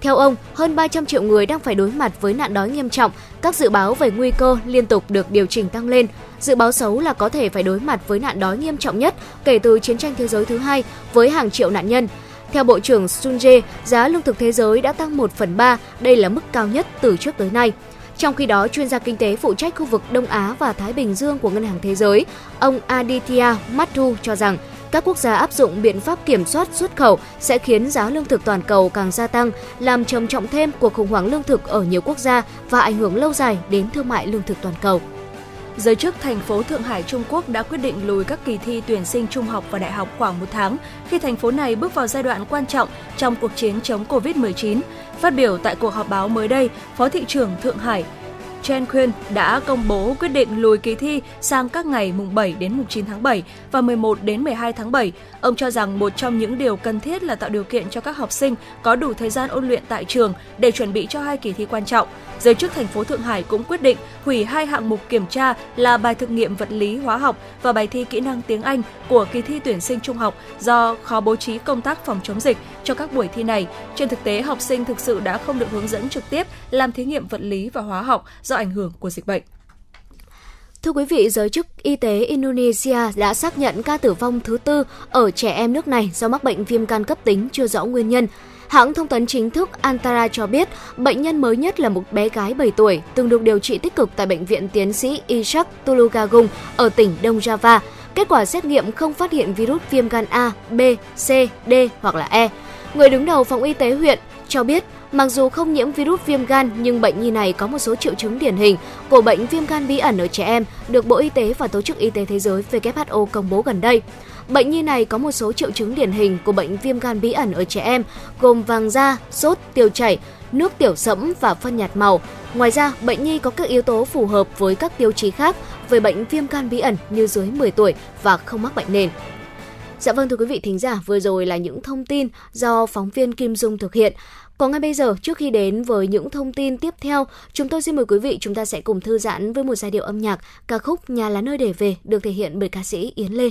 Theo ông, hơn 300 triệu người đang phải đối mặt với nạn đói nghiêm trọng. Các dự báo về nguy cơ liên tục được điều chỉnh tăng lên. Dự báo xấu là có thể phải đối mặt với nạn đói nghiêm trọng nhất kể từ chiến tranh thế giới thứ hai với hàng triệu nạn nhân. Theo Bộ trưởng Sunje, giá lương thực thế giới đã tăng 1 phần 3, đây là mức cao nhất từ trước tới nay. Trong khi đó, chuyên gia kinh tế phụ trách khu vực Đông Á và Thái Bình Dương của Ngân hàng Thế giới, ông Aditya Mathu cho rằng các quốc gia áp dụng biện pháp kiểm soát xuất khẩu sẽ khiến giá lương thực toàn cầu càng gia tăng, làm trầm trọng thêm cuộc khủng hoảng lương thực ở nhiều quốc gia và ảnh hưởng lâu dài đến thương mại lương thực toàn cầu. Giới chức thành phố Thượng Hải Trung Quốc đã quyết định lùi các kỳ thi tuyển sinh trung học và đại học khoảng một tháng khi thành phố này bước vào giai đoạn quan trọng trong cuộc chiến chống Covid-19. Phát biểu tại cuộc họp báo mới đây, Phó thị trưởng Thượng Hải Chen Quyên đã công bố quyết định lùi kỳ thi sang các ngày mùng 7 đến mùng 9 tháng 7 và 11 đến 12 tháng 7. Ông cho rằng một trong những điều cần thiết là tạo điều kiện cho các học sinh có đủ thời gian ôn luyện tại trường để chuẩn bị cho hai kỳ thi quan trọng. Giới chức thành phố Thượng Hải cũng quyết định hủy hai hạng mục kiểm tra là bài thực nghiệm vật lý hóa học và bài thi kỹ năng tiếng Anh của kỳ thi tuyển sinh trung học do khó bố trí công tác phòng chống dịch cho các buổi thi này. Trên thực tế, học sinh thực sự đã không được hướng dẫn trực tiếp làm thí nghiệm vật lý và hóa học do do ảnh hưởng của dịch bệnh. Thưa quý vị, giới chức y tế Indonesia đã xác nhận ca tử vong thứ tư ở trẻ em nước này do mắc bệnh viêm gan cấp tính chưa rõ nguyên nhân. Hãng thông tấn chính thức Antara cho biết bệnh nhân mới nhất là một bé gái 7 tuổi từng được điều trị tích cực tại bệnh viện tiến sĩ Ishak Tulugagung ở tỉnh Đông Java. Kết quả xét nghiệm không phát hiện virus viêm gan A, B, C, D hoặc là E. Người đứng đầu phòng y tế huyện cho biết Mặc dù không nhiễm virus viêm gan nhưng bệnh nhi này có một số triệu chứng điển hình của bệnh viêm gan bí ẩn ở trẻ em được Bộ Y tế và Tổ chức Y tế Thế giới WHO công bố gần đây. Bệnh nhi này có một số triệu chứng điển hình của bệnh viêm gan bí ẩn ở trẻ em, gồm vàng da, sốt, tiêu chảy, nước tiểu sẫm và phân nhạt màu. Ngoài ra, bệnh nhi có các yếu tố phù hợp với các tiêu chí khác về bệnh viêm gan bí ẩn như dưới 10 tuổi và không mắc bệnh nền. Dạ vâng thưa quý vị thính giả, vừa rồi là những thông tin do phóng viên Kim Dung thực hiện. Còn ngay bây giờ, trước khi đến với những thông tin tiếp theo, chúng tôi xin mời quý vị chúng ta sẽ cùng thư giãn với một giai điệu âm nhạc ca khúc Nhà là nơi để về được thể hiện bởi ca sĩ Yến Lê.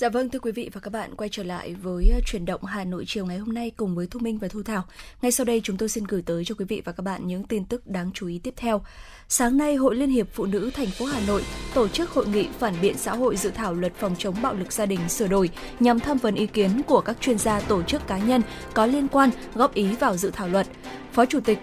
Dạ vâng thưa quý vị và các bạn quay trở lại với ờ, chuyển động Hà Nội chiều ngày hôm nay cùng với Thu Minh và Thu Thảo. Ngay sau đây chúng tôi xin gửi tới cho quý vị và các bạn những tin tức đáng chú ý tiếp theo. Sáng nay, Hội Liên hiệp Phụ nữ thành phố Hà Nội tổ chức hội nghị phản biện xã hội dự thảo luật phòng chống bạo lực gia đình sửa đổi nhằm tham vấn ý kiến của các chuyên gia tổ chức cá nhân có liên quan góp ý vào dự thảo luật. Phó Chủ tịch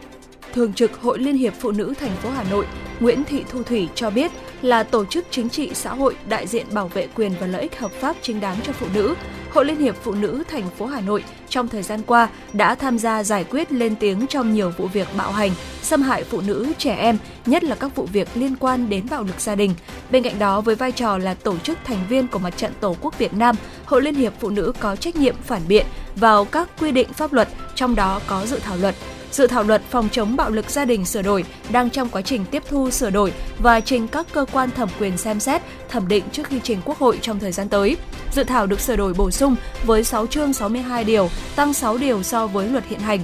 Thường trực Hội Liên hiệp Phụ nữ thành phố Hà Nội Nguyễn Thị Thu Thủy cho biết là tổ chức chính trị xã hội đại diện bảo vệ quyền và lợi ích hợp pháp chính đáng cho phụ nữ. Hội Liên hiệp Phụ nữ thành phố Hà Nội trong thời gian qua đã tham gia giải quyết lên tiếng trong nhiều vụ việc bạo hành, xâm hại phụ nữ, trẻ em, nhất là các vụ việc liên quan đến bạo lực gia đình. Bên cạnh đó, với vai trò là tổ chức thành viên của Mặt trận Tổ quốc Việt Nam, Hội Liên hiệp Phụ nữ có trách nhiệm phản biện vào các quy định pháp luật, trong đó có dự thảo luật Dự thảo luật phòng chống bạo lực gia đình sửa đổi đang trong quá trình tiếp thu sửa đổi và trình các cơ quan thẩm quyền xem xét, thẩm định trước khi trình Quốc hội trong thời gian tới. Dự thảo được sửa đổi bổ sung với 6 chương 62 điều, tăng 6 điều so với luật hiện hành.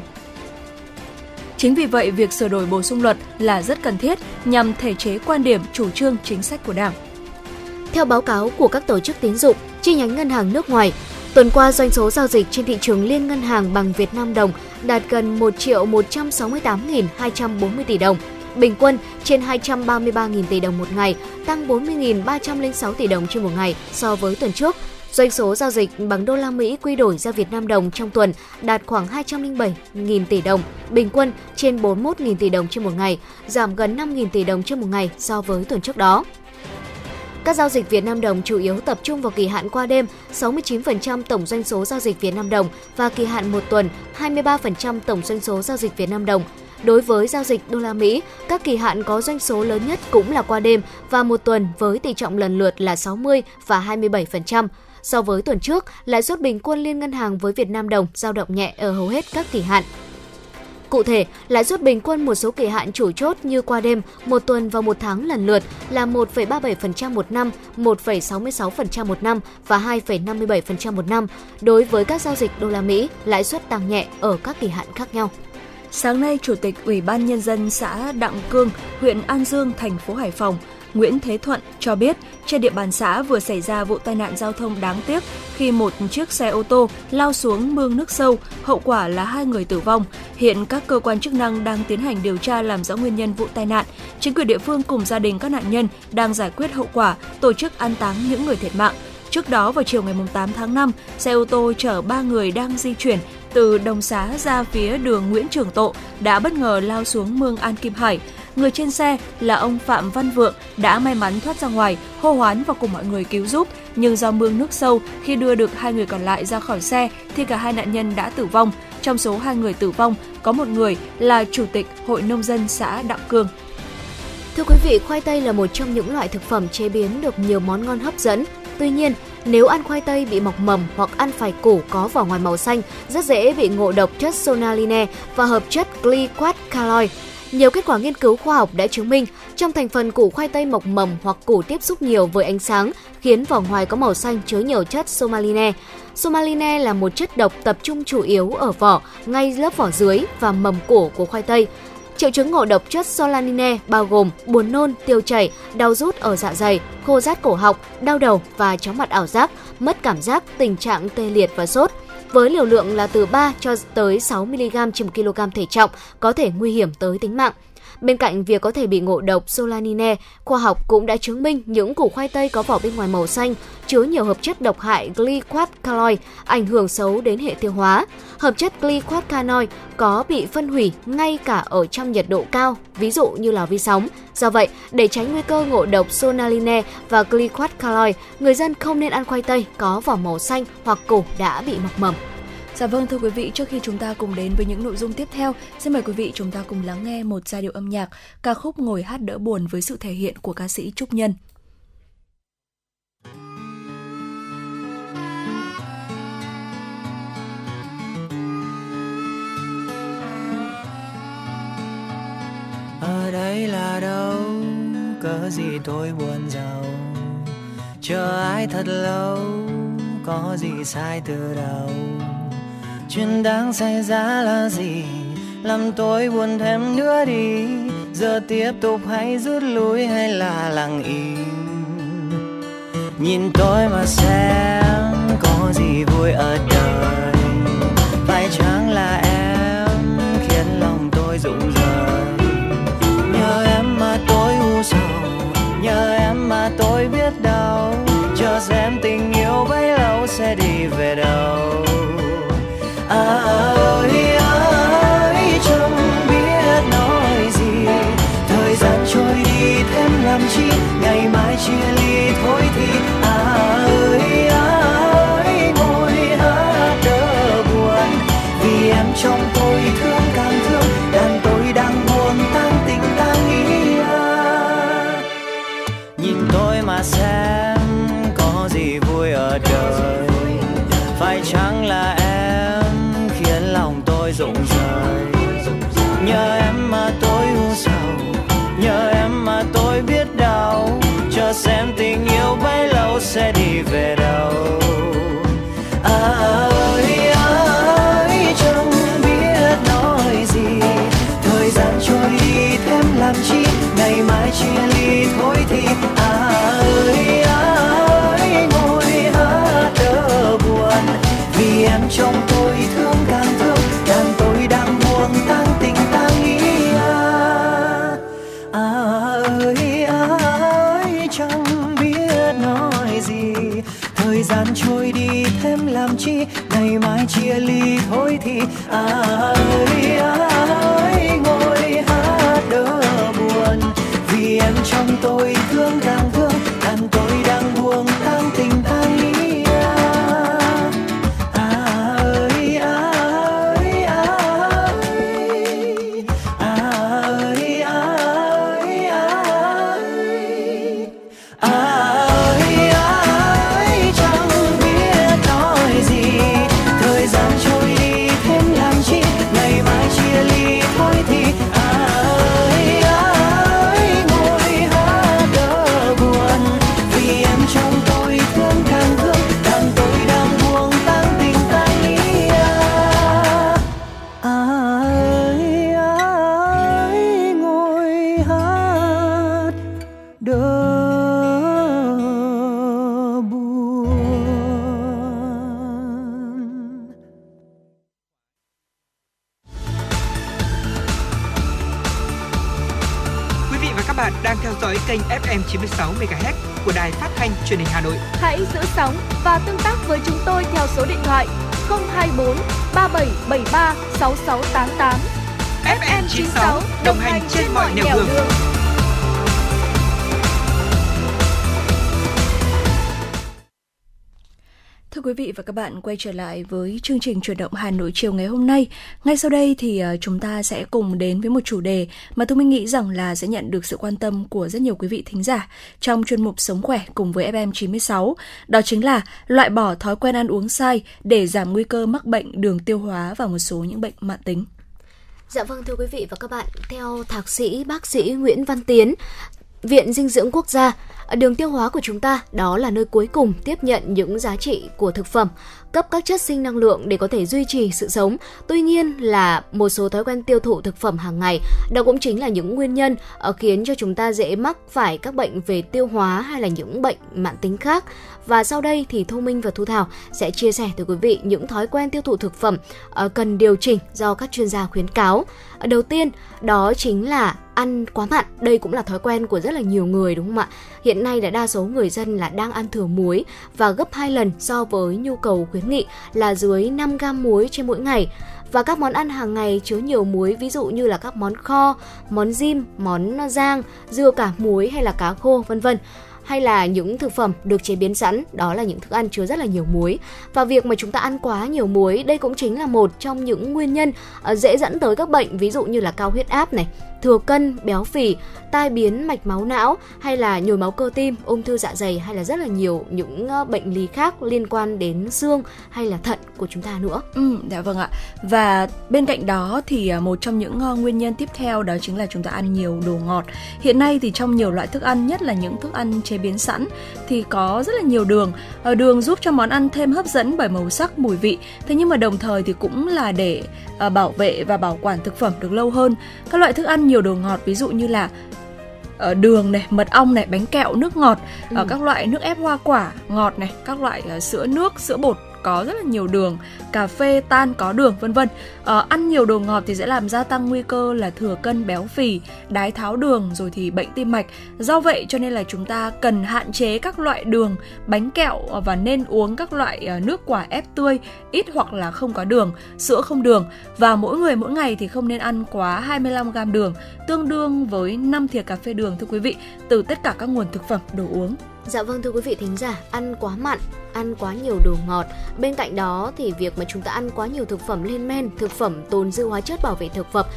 Chính vì vậy, việc sửa đổi bổ sung luật là rất cần thiết nhằm thể chế quan điểm, chủ trương, chính sách của Đảng. Theo báo cáo của các tổ chức tín dụng, chi nhánh ngân hàng nước ngoài, Tuần qua, doanh số giao dịch trên thị trường liên ngân hàng bằng Việt Nam đồng đạt gần 1 triệu 168.240 tỷ đồng, bình quân trên 233.000 tỷ đồng một ngày, tăng 40.306 tỷ đồng trên một ngày so với tuần trước. Doanh số giao dịch bằng đô la Mỹ quy đổi ra Việt Nam đồng trong tuần đạt khoảng 207.000 tỷ đồng, bình quân trên 41.000 tỷ đồng trên một ngày, giảm gần 5.000 tỷ đồng trên một ngày so với tuần trước đó. Các giao dịch Việt Nam đồng chủ yếu tập trung vào kỳ hạn qua đêm, 69% tổng doanh số giao dịch Việt Nam đồng và kỳ hạn một tuần, 23% tổng doanh số giao dịch Việt Nam đồng. Đối với giao dịch đô la Mỹ, các kỳ hạn có doanh số lớn nhất cũng là qua đêm và một tuần với tỷ trọng lần lượt là 60 và 27%. So với tuần trước, lãi suất bình quân liên ngân hàng với Việt Nam đồng dao động nhẹ ở hầu hết các kỳ hạn. Cụ thể, lãi suất bình quân một số kỳ hạn chủ chốt như qua đêm, một tuần và một tháng lần lượt là 1,37% một năm, 1,66% một năm và 2,57% một năm. Đối với các giao dịch đô la Mỹ, lãi suất tăng nhẹ ở các kỳ hạn khác nhau. Sáng nay, Chủ tịch Ủy ban Nhân dân xã Đặng Cương, huyện An Dương, thành phố Hải Phòng Nguyễn Thế Thuận cho biết, trên địa bàn xã vừa xảy ra vụ tai nạn giao thông đáng tiếc khi một chiếc xe ô tô lao xuống mương nước sâu, hậu quả là hai người tử vong. Hiện các cơ quan chức năng đang tiến hành điều tra làm rõ nguyên nhân vụ tai nạn. Chính quyền địa phương cùng gia đình các nạn nhân đang giải quyết hậu quả, tổ chức an táng những người thiệt mạng. Trước đó vào chiều ngày 8 tháng 5, xe ô tô chở 3 người đang di chuyển từ Đồng Xá ra phía đường Nguyễn Trường Tộ đã bất ngờ lao xuống mương An Kim Hải. Người trên xe là ông Phạm Văn Vượng đã may mắn thoát ra ngoài, hô hoán và cùng mọi người cứu giúp, nhưng do mương nước sâu, khi đưa được hai người còn lại ra khỏi xe thì cả hai nạn nhân đã tử vong. Trong số hai người tử vong, có một người là chủ tịch Hội nông dân xã Đặng Cương. Thưa quý vị, khoai tây là một trong những loại thực phẩm chế biến được nhiều món ngon hấp dẫn. Tuy nhiên, nếu ăn khoai tây bị mọc mầm hoặc ăn phải củ có vỏ ngoài màu xanh, rất dễ bị ngộ độc chất sonaline và hợp chất glycoscaloid. Nhiều kết quả nghiên cứu khoa học đã chứng minh trong thành phần củ khoai tây mọc mầm hoặc củ tiếp xúc nhiều với ánh sáng khiến vỏ ngoài có màu xanh chứa nhiều chất somaline. Somaline là một chất độc tập trung chủ yếu ở vỏ, ngay lớp vỏ dưới và mầm củ của khoai tây. Triệu chứng ngộ độc chất solanine bao gồm buồn nôn, tiêu chảy, đau rút ở dạ dày, khô rát cổ họng, đau đầu và chóng mặt ảo giác, mất cảm giác, tình trạng tê liệt và sốt với liều lượng là từ 3 cho tới 6 mg trên 1 kg thể trọng, có thể nguy hiểm tới tính mạng. Bên cạnh việc có thể bị ngộ độc solanine, khoa học cũng đã chứng minh những củ khoai tây có vỏ bên ngoài màu xanh chứa nhiều hợp chất độc hại glycoscaloid ảnh hưởng xấu đến hệ tiêu hóa. Hợp chất glycoscaloid có bị phân hủy ngay cả ở trong nhiệt độ cao, ví dụ như là vi sóng. Do vậy, để tránh nguy cơ ngộ độc sonaline và glycoscaloid, người dân không nên ăn khoai tây có vỏ màu xanh hoặc củ đã bị mọc mầm. Dạ vâng thưa quý vị, trước khi chúng ta cùng đến với những nội dung tiếp theo, xin mời quý vị chúng ta cùng lắng nghe một giai điệu âm nhạc ca khúc Ngồi hát đỡ buồn với sự thể hiện của ca sĩ Trúc Nhân. ở đây là đâu? Cớ gì tôi buồn giàu? Chờ ai thật lâu? Có gì sai từ đầu? Chuyện đang xảy ra là gì? Làm tôi buồn thêm nữa đi. Giờ tiếp tục hay rút lui hay là lặng im? Nhìn tôi mà xem, có gì vui ở đời? Phải chăng là em khiến lòng tôi rụng rời? Nhờ em mà tôi u sầu, nhờ em mà tôi biết đâu chờ xem tình yêu bấy lâu sẽ đi về đâu. you bạn, quay trở lại với chương trình chuyển động Hà Nội chiều ngày hôm nay. Ngay sau đây thì ờ, chúng ta sẽ cùng đến với một chủ đề mà tôi nghĩ rằng là sẽ nhận được sự quan tâm của rất nhiều quý vị thính giả trong chuyên mục Sống khỏe cùng với FM96. Đó chính là loại bỏ thói quen ăn uống sai để giảm nguy cơ mắc bệnh đường tiêu hóa và một số những bệnh mãn tính. Dạ vâng thưa quý vị và các bạn, theo thạc sĩ bác sĩ Nguyễn Văn Tiến, Viện Dinh dưỡng Quốc gia, đường tiêu hóa của chúng ta đó là nơi cuối cùng tiếp nhận những giá trị của thực phẩm, cấp các chất sinh năng lượng để có thể duy trì sự sống. Tuy nhiên là một số thói quen tiêu thụ thực phẩm hàng ngày, đó cũng chính là những nguyên nhân ờ, khiến cho chúng ta dễ mắc phải các bệnh về tiêu hóa hay là những bệnh mãn tính khác. Và sau đây thì Thu Minh và Thu Thảo sẽ chia sẻ tới quý vị những thói quen tiêu thụ thực phẩm ờ, cần điều chỉnh do các chuyên gia khuyến cáo. Đầu tiên đó chính là ăn quá mặn. Đây cũng là thói quen của rất là nhiều người đúng không ạ? Hiện nay là đa số người dân là đang ăn thừa muối và gấp 2 lần so với nhu cầu khuyến nghị là dưới 5 gam muối trên mỗi ngày và các món ăn hàng ngày chứa nhiều muối ví dụ như là các món kho, món rim món rang, dưa cả muối hay là cá khô vân vân hay là những thực phẩm được chế biến sẵn, đó là những thức ăn chứa rất là nhiều muối. Và việc mà chúng ta ăn quá nhiều muối, đây cũng chính là một trong những nguyên nhân ờ, dễ dẫn tới các bệnh ví dụ như là cao huyết áp này, thừa cân, béo phì, tai biến mạch máu não hay là nhồi máu cơ tim, ung thư dạ dày hay là rất là nhiều những ờ, bệnh lý khác liên quan đến xương hay là thận của chúng ta nữa. Ừ, dạ vâng ạ. Và bên cạnh đó thì ờ, một trong những nguyên nhân tiếp theo đó chính là chúng ta ăn nhiều đồ ngọt. Hiện nay thì trong nhiều loại thức ăn, nhất là những thức ăn chế biến sẵn thì có rất là nhiều đường. Ờ, Đường giúp cho món ăn thêm hấp dẫn bởi màu sắc, mùi vị. Thế nhưng mà đồng thời thì cũng là để ờ, bảo vệ và bảo quản thực phẩm được lâu hơn. Các loại thức ăn nhiều đồ ngọt ví dụ như là uh, đường này, mật ong này, bánh kẹo, nước ngọt, ừ. các loại nước ép hoa quả ngọt này, các loại sữa nước, sữa bột có rất là nhiều đường, cà phê tan có đường vân vân. À, ăn nhiều đồ ngọt thì sẽ làm gia tăng nguy cơ là thừa cân béo phì, đái tháo đường rồi thì bệnh tim mạch. Do vậy cho nên là chúng ta cần hạn chế các loại đường, bánh kẹo ờ, và nên uống các loại ờ, nước quả ép tươi ít hoặc là không có đường, sữa không đường và mỗi người mỗi ngày thì không nên ăn quá 25 g đường, tương đương với 5 thìa cà phê đường thưa quý vị từ tất cả các nguồn thực phẩm đồ uống. Dạ vâng thưa quý vị thính giả, ăn quá mặn, ăn quá nhiều đồ ngọt. Bên cạnh đó thì việc mà chúng ta ăn quá nhiều thực phẩm lên men, thực phẩm tồn dư hóa chất bảo vệ thực vật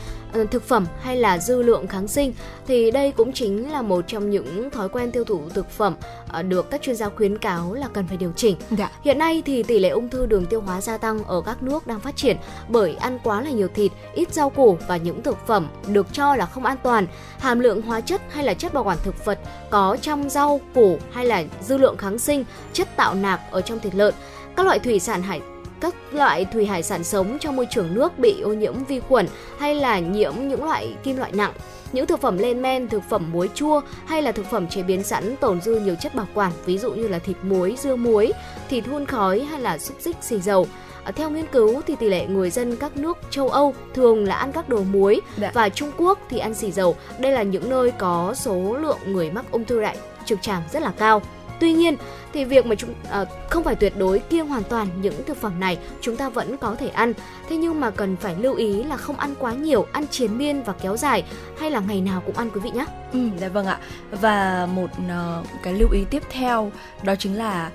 thực phẩm hay là dư lượng kháng sinh thì đây cũng chính là một trong những thói quen tiêu thụ thực phẩm ờ, được các chuyên gia khuyến cáo là cần phải điều chỉnh. Dạ. Hiện nay thì tỷ lệ ung thư đường tiêu hóa gia tăng ở các nước đang phát triển bởi ăn quá là nhiều thịt, ít rau củ và những thực phẩm được cho là không an toàn, hàm lượng hóa chất hay là chất bảo quản thực vật có trong rau củ hay là dư lượng kháng sinh, chất tạo nạc ở trong thịt lợn các loại thủy sản hải các loại thủy hải sản sống trong môi trường nước bị ô nhiễm vi khuẩn hay là nhiễm những loại kim loại nặng những thực phẩm lên men, thực phẩm muối chua hay là thực phẩm chế biến sẵn tồn dư nhiều chất bảo quản, ví dụ như là thịt muối, dưa muối, thịt hun khói hay là xúc xích xì dầu. À, theo nghiên cứu thì tỷ lệ người dân các nước châu Âu thường là ăn các đồ muối Đã. và Trung Quốc thì ăn xì dầu. Đây là những nơi có số lượng người mắc ung thư đại trực tràng rất là cao. Tuy nhiên thì việc mà chúng à, không phải tuyệt đối kiêng hoàn toàn những thực phẩm này chúng ta vẫn có thể ăn. Thế nhưng mà cần phải lưu ý là không ăn quá nhiều, ăn chiến miên và kéo dài hay là ngày nào cũng ăn quý vị nhé. Ừ, dạ vâng ạ. Và một uh, cái lưu ý tiếp theo đó chính là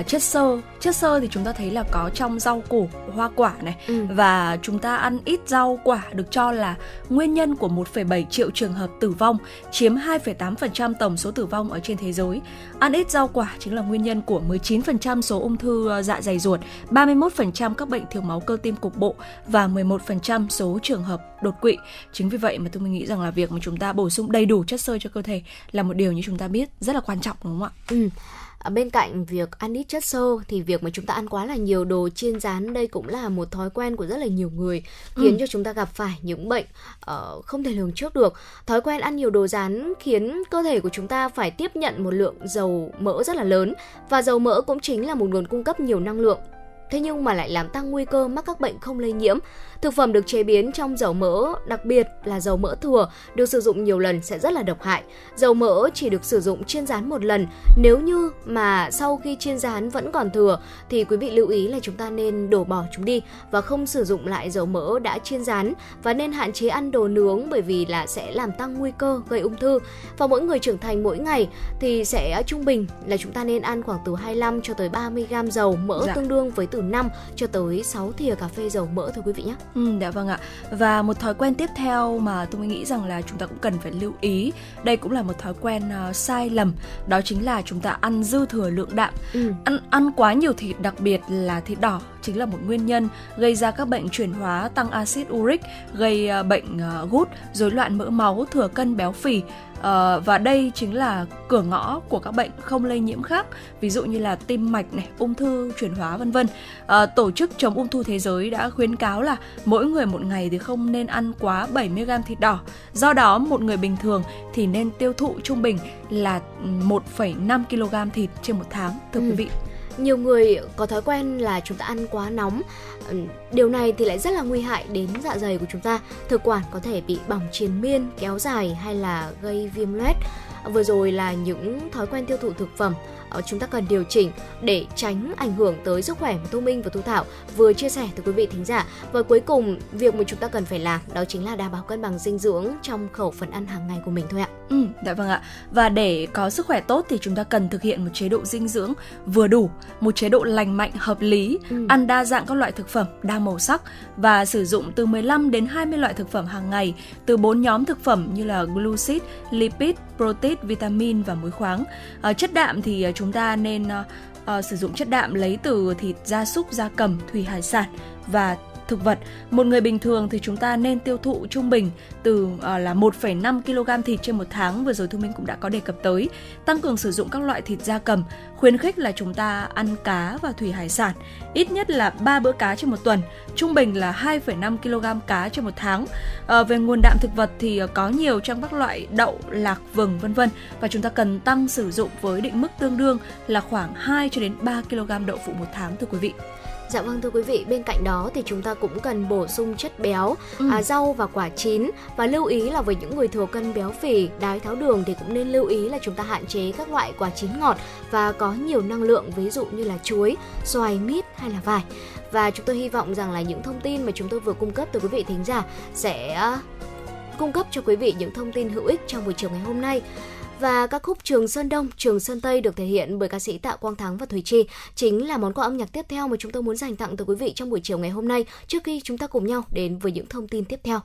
uh, chất xơ. Chất xơ thì chúng ta thấy là có trong rau củ hoa quả này. Ừ. và chúng ta ăn ít rau quả được cho là nguyên nhân của 1,7 triệu trường hợp tử vong chiếm 2,8% tổng số tử vong ở trên thế giới. Ăn ít rau quả chính là nguyên nhân của 19% số ung thư ờ, dạ dày ruột 31% các bệnh thiếu máu cơ tim cục bộ và 11% số trường hợp đột quỵ. Chính vì vậy mà tôi nghĩ rằng là việc mà chúng ta bổ sung đầy đủ chất xơ cho cơ thể là một điều như chúng ta biết rất là quan trọng đúng không ạ? Ừ bên cạnh việc ăn ít chất xơ thì việc mà chúng ta ăn quá là nhiều đồ chiên rán đây cũng là một thói quen của rất là nhiều người khiến ừ. cho chúng ta gặp phải những bệnh uh, không thể lường trước được. Thói quen ăn nhiều đồ rán khiến cơ thể của chúng ta phải tiếp nhận một lượng dầu mỡ rất là lớn và dầu mỡ cũng chính là một nguồn cung cấp nhiều năng lượng. Thế nhưng mà lại làm tăng nguy cơ mắc các bệnh không lây nhiễm Thực phẩm được chế biến trong dầu mỡ, đặc biệt là dầu mỡ thừa, được sử dụng nhiều lần sẽ rất là độc hại. Dầu mỡ chỉ được sử dụng chiên rán một lần. Nếu như mà sau khi chiên rán vẫn còn thừa thì quý vị lưu ý là chúng ta nên đổ bỏ chúng đi và không sử dụng lại dầu mỡ đã chiên rán và nên hạn chế ăn đồ nướng bởi vì là sẽ làm tăng nguy cơ gây ung thư. Và mỗi người trưởng thành mỗi ngày thì sẽ trung bình là chúng ta nên ăn khoảng từ 25 cho tới 30 gram dầu mỡ dạ. tương đương với từ 5 cho tới 6 thìa cà phê dầu mỡ thôi quý vị nhé. Ừ, dạ vâng ạ. Và một thói quen tiếp theo mà tôi nghĩ rằng là chúng ta cũng cần phải lưu ý, đây cũng là một thói quen uh, sai lầm, đó chính là chúng ta ăn dư thừa lượng đạm. Ừ. Ăn ăn quá nhiều thịt, đặc biệt là thịt đỏ chính là một nguyên nhân gây ra các bệnh chuyển hóa tăng axit uric, gây uh, bệnh uh, gút, rối loạn mỡ máu, thừa cân béo phì. Uh, và đây chính là cửa ngõ của các bệnh không lây nhiễm khác, ví dụ như là tim mạch này, ung thư, chuyển hóa vân vân. Uh, tổ chức chống ung thư thế giới đã khuyến cáo là mỗi người một ngày thì không nên ăn quá 70 g thịt đỏ. Do đó một người bình thường thì nên tiêu thụ trung bình là 1,5 kg thịt trên một tháng thưa ừ. quý vị nhiều người có thói quen là chúng ta ăn quá nóng. Ừ, điều này thì lại rất là nguy hại đến dạ dày của chúng ta. Thực quản có thể bị bỏng triền miên, kéo dài hay là gây viêm loét. Vừa rồi là những thói quen tiêu thụ thực phẩm ờ, chúng ta cần điều chỉnh để tránh ảnh hưởng tới sức khỏe của Thu Minh và Thu Thảo vừa chia sẻ tới quý vị thính giả. Và cuối cùng, việc mà chúng ta cần phải làm đó chính là đảm bảo cân bằng dinh dưỡng trong khẩu phần ăn hàng ngày của mình thôi ạ. Ừ, dạ vâng ạ. Và để có sức khỏe tốt thì chúng ta cần thực hiện một chế độ dinh dưỡng vừa đủ, một chế độ lành mạnh hợp lý, ừ. ăn đa dạng các loại thực phẩm đa màu sắc và sử dụng từ 15 đến 20 loại thực phẩm hàng ngày từ bốn nhóm thực phẩm như là glucid, lipid, protein, vitamin và muối khoáng. À, chất đạm thì chúng ta nên uh, sử dụng chất đạm lấy từ thịt gia súc, gia cầm, thủy hải sản và thực vật. Một người bình thường thì chúng ta nên tiêu thụ trung bình từ uh, là 1,5 kg thịt trên một tháng vừa rồi Thu Minh cũng đã có đề cập tới. Tăng cường sử dụng các loại thịt da cầm, khuyến khích là chúng ta ăn cá và thủy hải sản, ít nhất là 3 bữa cá trên một tuần, trung bình là 2,5 kg cá trên một tháng. À, về nguồn đạm thực vật thì ờ, có nhiều trong các loại đậu, lạc, vừng vân vân và chúng ta cần tăng sử dụng với định mức tương đương là khoảng 2 cho đến 3 kg đậu phụ một tháng thưa quý vị. Dạ vâng thưa quý vị, bên cạnh đó thì chúng ta cũng cần bổ sung chất béo, ừ. à, rau và quả chín và lưu ý là với những người thừa cân béo phì, đái tháo đường thì cũng nên lưu ý là chúng ta hạn chế các loại quả chín ngọt và có nhiều năng lượng ví dụ như là chuối, xoài, mít hay là vải. Và chúng tôi hy vọng rằng là những thông tin mà chúng tôi vừa cung cấp tới quý vị thính giả sẽ cung cấp cho quý vị những thông tin hữu ích trong buổi chiều ngày hôm nay. Và các khúc Trường Sơn Đông, Trường Sơn Tây được thể hiện bởi ca sĩ Tạ Quang Thắng và Thùy Chi chính là món quà âm nhạc tiếp theo mà chúng tôi muốn dành tặng tới quý vị trong buổi chiều ngày hôm nay trước khi chúng ta cùng nhau đến với những thông tin tiếp theo.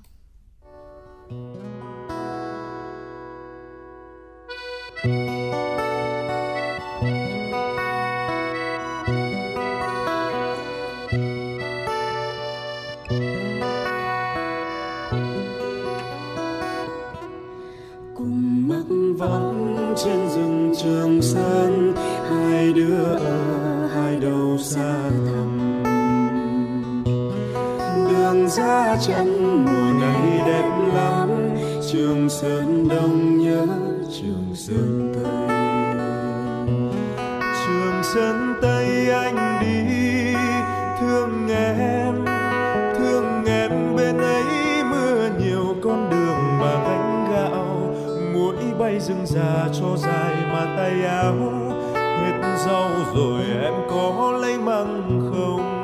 Vắng trên rừng trường sơn hai đứa ở hai đầu xa thẳm. Đường ra chân mùa này đẹp lắm, trường sơn đông nhớ, trường sơn tây bay rừng già cho dài mà tay áo. Hết rau rồi em có lấy măng không?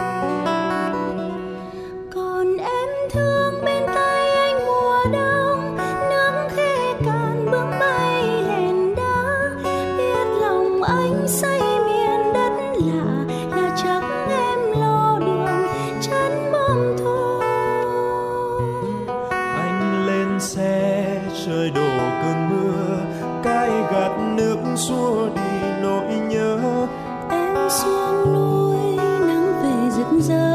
Còn em thương bên tay anh mùa đông. Nắng khẽ cạn bướm bay lên đá. Biết lòng anh say miền đất lạ. Là chắc em lo đường chân bom thu anh lên xe trời đổ cơn mưa, cay gạt nước xua đi nỗi nhớ. Em xuống núi nắng về rực rỡ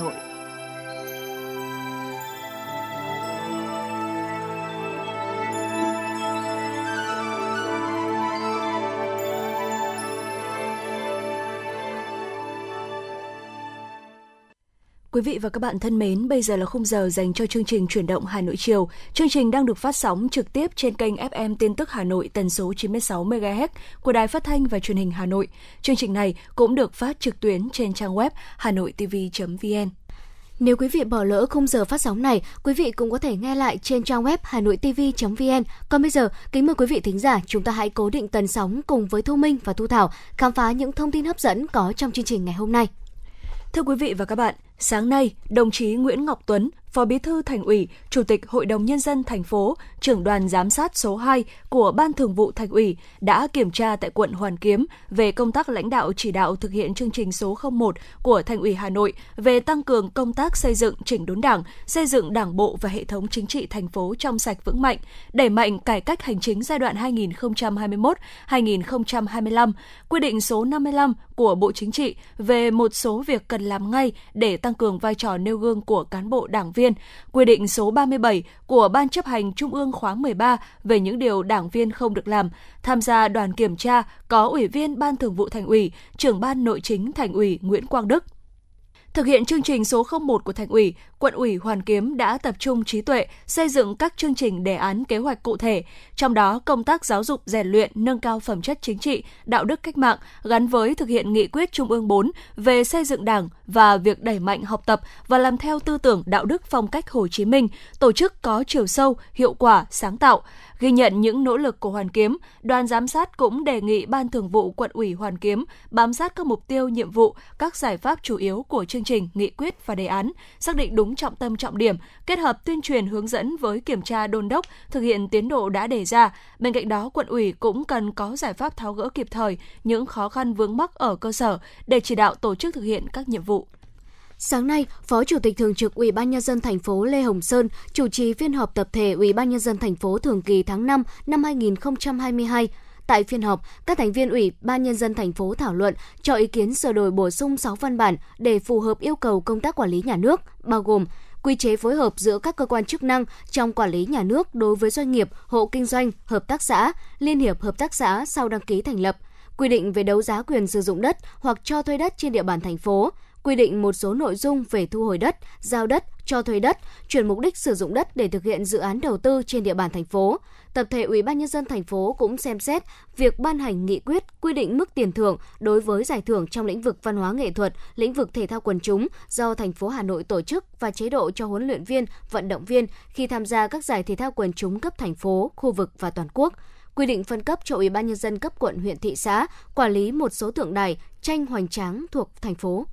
Quý vị và các bạn thân mến, bây giờ là khung giờ dành cho chương trình chuyển động Hà Nội chiều. Chương trình đang được phát sóng trực tiếp trên kênh FM tin tức Hà Nội tần số 96 MHz của Đài Phát thanh và Truyền hình Hà Nội. Chương trình này cũng được phát trực tuyến trên trang web hanoitv.vn. Nếu quý vị bỏ lỡ khung giờ phát sóng này, quý vị cũng có thể nghe lại trên trang web hanoitv.vn. Còn bây giờ, kính mời quý vị thính giả, chúng ta hãy cố định tần sóng cùng với Thu Minh và Thu Thảo khám phá những thông tin hấp dẫn có trong chương trình ngày hôm nay. Thưa quý vị và các bạn, sáng nay, đồng chí Nguyễn Ngọc Tuấn, Phó Bí thư Thành ủy, Chủ tịch Hội đồng nhân dân thành phố, trưởng đoàn giám sát số 2 của Ban Thường vụ Thành ủy đã kiểm tra tại quận Hoàn Kiếm về công tác lãnh đạo chỉ đạo thực hiện chương trình số 01 của Thành ủy Hà Nội về tăng cường công tác xây dựng chỉnh đốn Đảng, xây dựng Đảng bộ và hệ thống chính trị thành phố trong sạch vững mạnh, đẩy mạnh cải cách hành chính giai đoạn 2021-2025, quy định số 55 của Bộ Chính trị về một số việc cần làm ngay để tăng cường vai trò nêu gương của cán bộ đảng viên, quy định số 37 của Ban chấp hành Trung ương khóa 13 về những điều đảng viên không được làm. Tham gia đoàn kiểm tra có Ủy viên Ban Thường vụ Thành ủy, trưởng Ban Nội chính Thành ủy Nguyễn Quang Đức. Thực hiện chương trình số 01 của Thành ủy, quận ủy Hoàn Kiếm đã tập trung trí tuệ xây dựng các chương trình đề án kế hoạch cụ thể, trong đó công tác giáo dục rèn luyện nâng cao phẩm chất chính trị, đạo đức cách mạng gắn với thực hiện nghị quyết Trung ương 4 về xây dựng Đảng và việc đẩy mạnh học tập và làm theo tư tưởng đạo đức phong cách Hồ Chí Minh, tổ chức có chiều sâu, hiệu quả, sáng tạo. Ghi nhận những nỗ lực của Hoàn Kiếm, đoàn giám sát cũng đề nghị Ban Thường vụ Quận ủy Hoàn Kiếm bám sát các mục tiêu, nhiệm vụ, các giải pháp chủ yếu của chương trình, nghị quyết và đề án, xác định đúng trọng tâm trọng điểm, kết hợp tuyên truyền hướng dẫn với kiểm tra đôn đốc thực hiện tiến độ đã đề ra. Bên cạnh đó, quận ủy cũng cần có giải pháp tháo gỡ kịp thời những khó khăn vướng mắc ở cơ sở để chỉ đạo tổ chức thực hiện các nhiệm vụ. Sáng nay, Phó Chủ tịch Thường trực Ủy ban nhân dân thành phố Lê Hồng Sơn chủ trì phiên họp tập thể Ủy ban nhân dân thành phố thường kỳ tháng 5 năm 2022. Tại phiên họp, các thành viên Ủy ban nhân dân thành phố thảo luận cho ý kiến sửa đổi bổ sung 6 văn bản để phù hợp yêu cầu công tác quản lý nhà nước, bao gồm quy chế phối hợp giữa các cơ quan chức năng trong quản lý nhà nước đối với doanh nghiệp, hộ kinh doanh, hợp tác xã, liên hiệp hợp tác xã sau đăng ký thành lập, quy định về đấu giá quyền sử dụng đất hoặc cho thuê đất trên địa bàn thành phố, quy định một số nội dung về thu hồi đất, giao đất, cho thuê đất, chuyển mục đích sử dụng đất để thực hiện dự án đầu tư trên địa bàn thành phố. Tập thể Ủy ban nhân dân thành phố cũng xem xét việc ban hành nghị quyết quy định mức tiền thưởng đối với giải thưởng trong lĩnh vực văn hóa nghệ thuật, lĩnh vực thể thao quần chúng do thành phố Hà Nội tổ chức và chế độ cho huấn luyện viên, vận động viên khi tham gia các giải thể thao quần chúng cấp thành phố, khu vực và toàn quốc quy định phân cấp cho Ủy ban nhân dân cấp quận huyện thị xã quản lý một số tượng đài, tranh hoành tráng thuộc thành phố.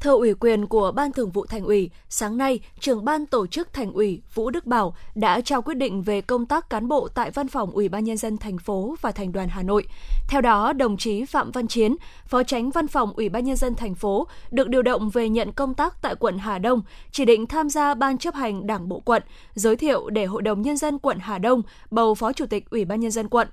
Thưa ủy quyền của Ban Thường vụ Thành ủy, sáng nay, trưởng ban tổ chức Thành ủy Vũ Đức Bảo đã trao quyết định về công tác cán bộ tại Văn phòng Ủy ban nhân dân thành phố và Thành đoàn Hà Nội. Theo đó, đồng chí Phạm Văn Chiến, Phó Tránh Văn phòng Ủy ban nhân dân thành phố được điều động về nhận công tác tại quận Hà Đông, chỉ định tham gia ban chấp hành Đảng bộ quận, giới thiệu để Hội đồng nhân dân quận Hà Đông bầu Phó Chủ tịch Ủy ban nhân dân quận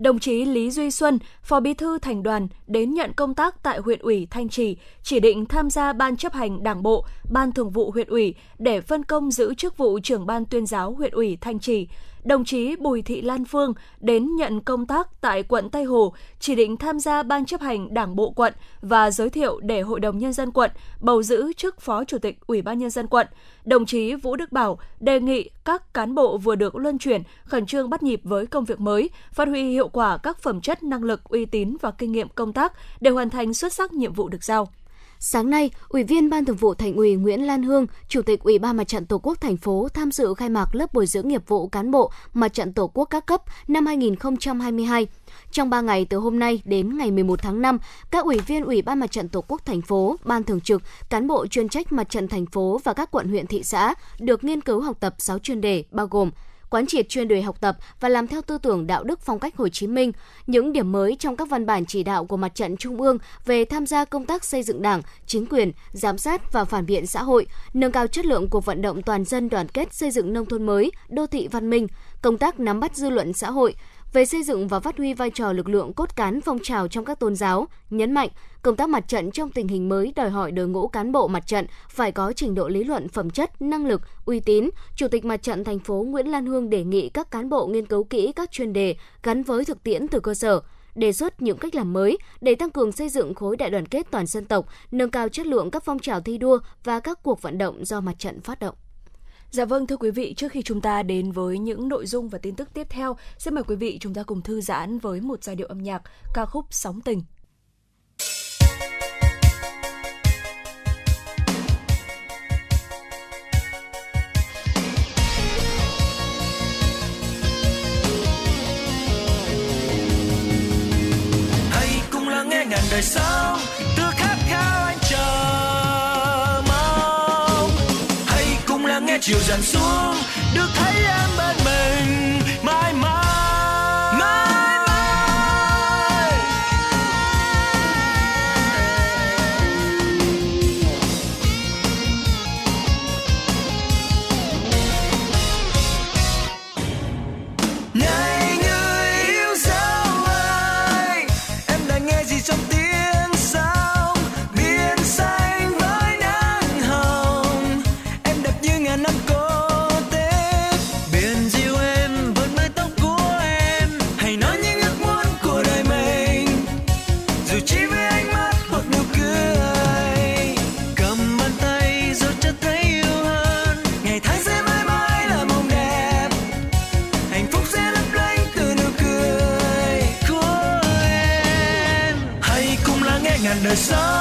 đồng chí Lý Duy Xuân, Phó Bí thư Thành đoàn đến nhận công tác tại huyện ủy Thanh Trì, chỉ định tham gia ban chấp hành Đảng bộ, ban thường vụ huyện ủy để phân công giữ chức vụ trưởng ban tuyên giáo huyện ủy Thanh Trì đồng chí Bùi Thị Lan Phương đến nhận công tác tại quận Tây Hồ, chỉ định tham gia ban chấp hành Đảng bộ quận và giới thiệu để Hội đồng nhân dân quận bầu giữ chức Phó Chủ tịch Ủy ban nhân dân quận. Đồng chí Vũ Đức Bảo đề nghị các cán bộ vừa được luân chuyển khẩn trương bắt nhịp với công việc mới, phát huy hiệu quả các phẩm chất năng lực, uy tín và kinh nghiệm công tác để hoàn thành xuất sắc nhiệm vụ được giao. Sáng nay, Ủy viên Ban Thường vụ Thành ủy Nguyễn Lan Hương, Chủ tịch Ủy ban Mặt trận Tổ quốc thành phố tham dự khai mạc lớp bồi dưỡng nghiệp vụ cán bộ Mặt trận Tổ quốc các cấp năm 2022. Trong 3 ngày từ hôm nay đến ngày 11 tháng 5, các ủy viên Ủy ban Mặt trận Tổ quốc thành phố, Ban thường trực, cán bộ chuyên trách Mặt trận thành phố và các quận huyện thị xã được nghiên cứu học tập 6 chuyên đề bao gồm quán triệt chuyên đề học tập và làm theo tư tưởng đạo đức phong cách Hồ Chí Minh, những điểm mới trong các văn bản chỉ đạo của mặt trận Trung ương về tham gia công tác xây dựng Đảng, chính quyền, giám sát và phản biện xã hội, nâng cao chất lượng cuộc vận động toàn dân đoàn kết xây dựng nông thôn mới, đô thị văn minh, công tác nắm bắt dư luận xã hội, về xây dựng và phát huy vai trò lực lượng cốt cán phong trào trong các tôn giáo, nhấn mạnh công tác mặt trận trong tình hình mới đòi hỏi đội ngũ cán bộ mặt trận phải có trình độ lý luận, phẩm chất, năng lực, uy tín. Chủ tịch mặt trận thành phố Nguyễn Lan Hương đề nghị các cán bộ nghiên cứu kỹ các chuyên đề gắn với thực tiễn từ cơ sở, đề xuất những cách làm mới để tăng cường xây dựng khối đại đoàn kết toàn dân tộc, nâng cao chất lượng các phong trào thi đua và các cuộc vận động do mặt trận phát động. Dạ vâng thưa quý vị, trước khi chúng ta đến với những nội dung và tin tức tiếp theo, xin mời quý vị chúng ta cùng thư giãn với một giai điệu âm nhạc ca khúc Sóng tình. hãy cùng lắng nghe ngàn đời sống chiều dần xuống được thấy em bên mình lắng nghe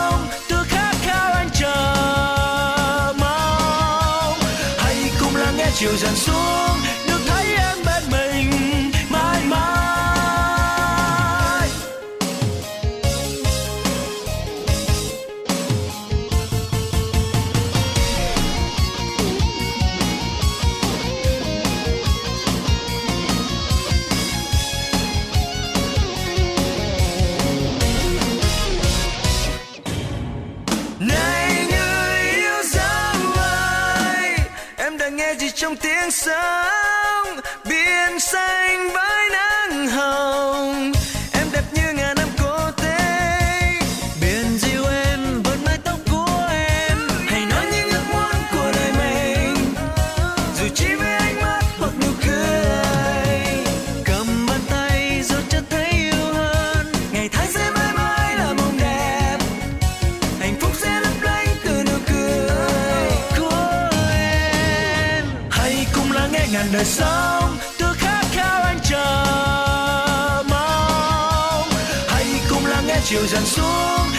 sáng biển xanh với nắng hồng. Ngàn đời sống, từ khát khao anh chờ mong. Hãy cùng lắng nghe chiều dần xuống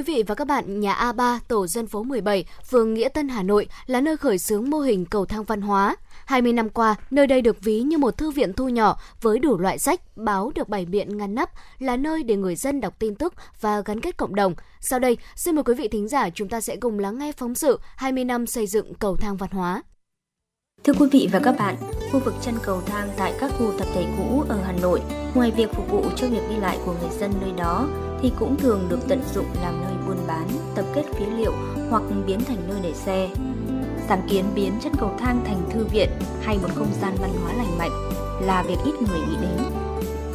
Quý vị và các bạn, nhà A3, tổ dân phố 17, phường Nghĩa Tân, Hà Nội là nơi khởi xướng mô hình cầu thang văn hóa. 20 năm qua, nơi đây được ví như một thư viện thu nhỏ với đủ loại sách, báo được bày biện ngăn nắp, là nơi để người dân đọc tin tức và gắn kết cộng đồng. Sau đây, xin mời quý vị thính giả chúng ta sẽ cùng lắng nghe phóng sự 20 năm xây dựng cầu thang văn hóa. Thưa quý vị và các bạn, khu vực chân cầu thang tại các khu tập thể cũ ở Hà Nội, ngoài việc phục vụ cho việc đi lại của người dân nơi đó, thì cũng thường được tận dụng làm nơi buôn bán, tập kết phế liệu hoặc biến thành nơi để xe. Sáng kiến biến chân cầu thang thành thư viện hay một không gian văn hóa lành mạnh là việc ít người nghĩ đến.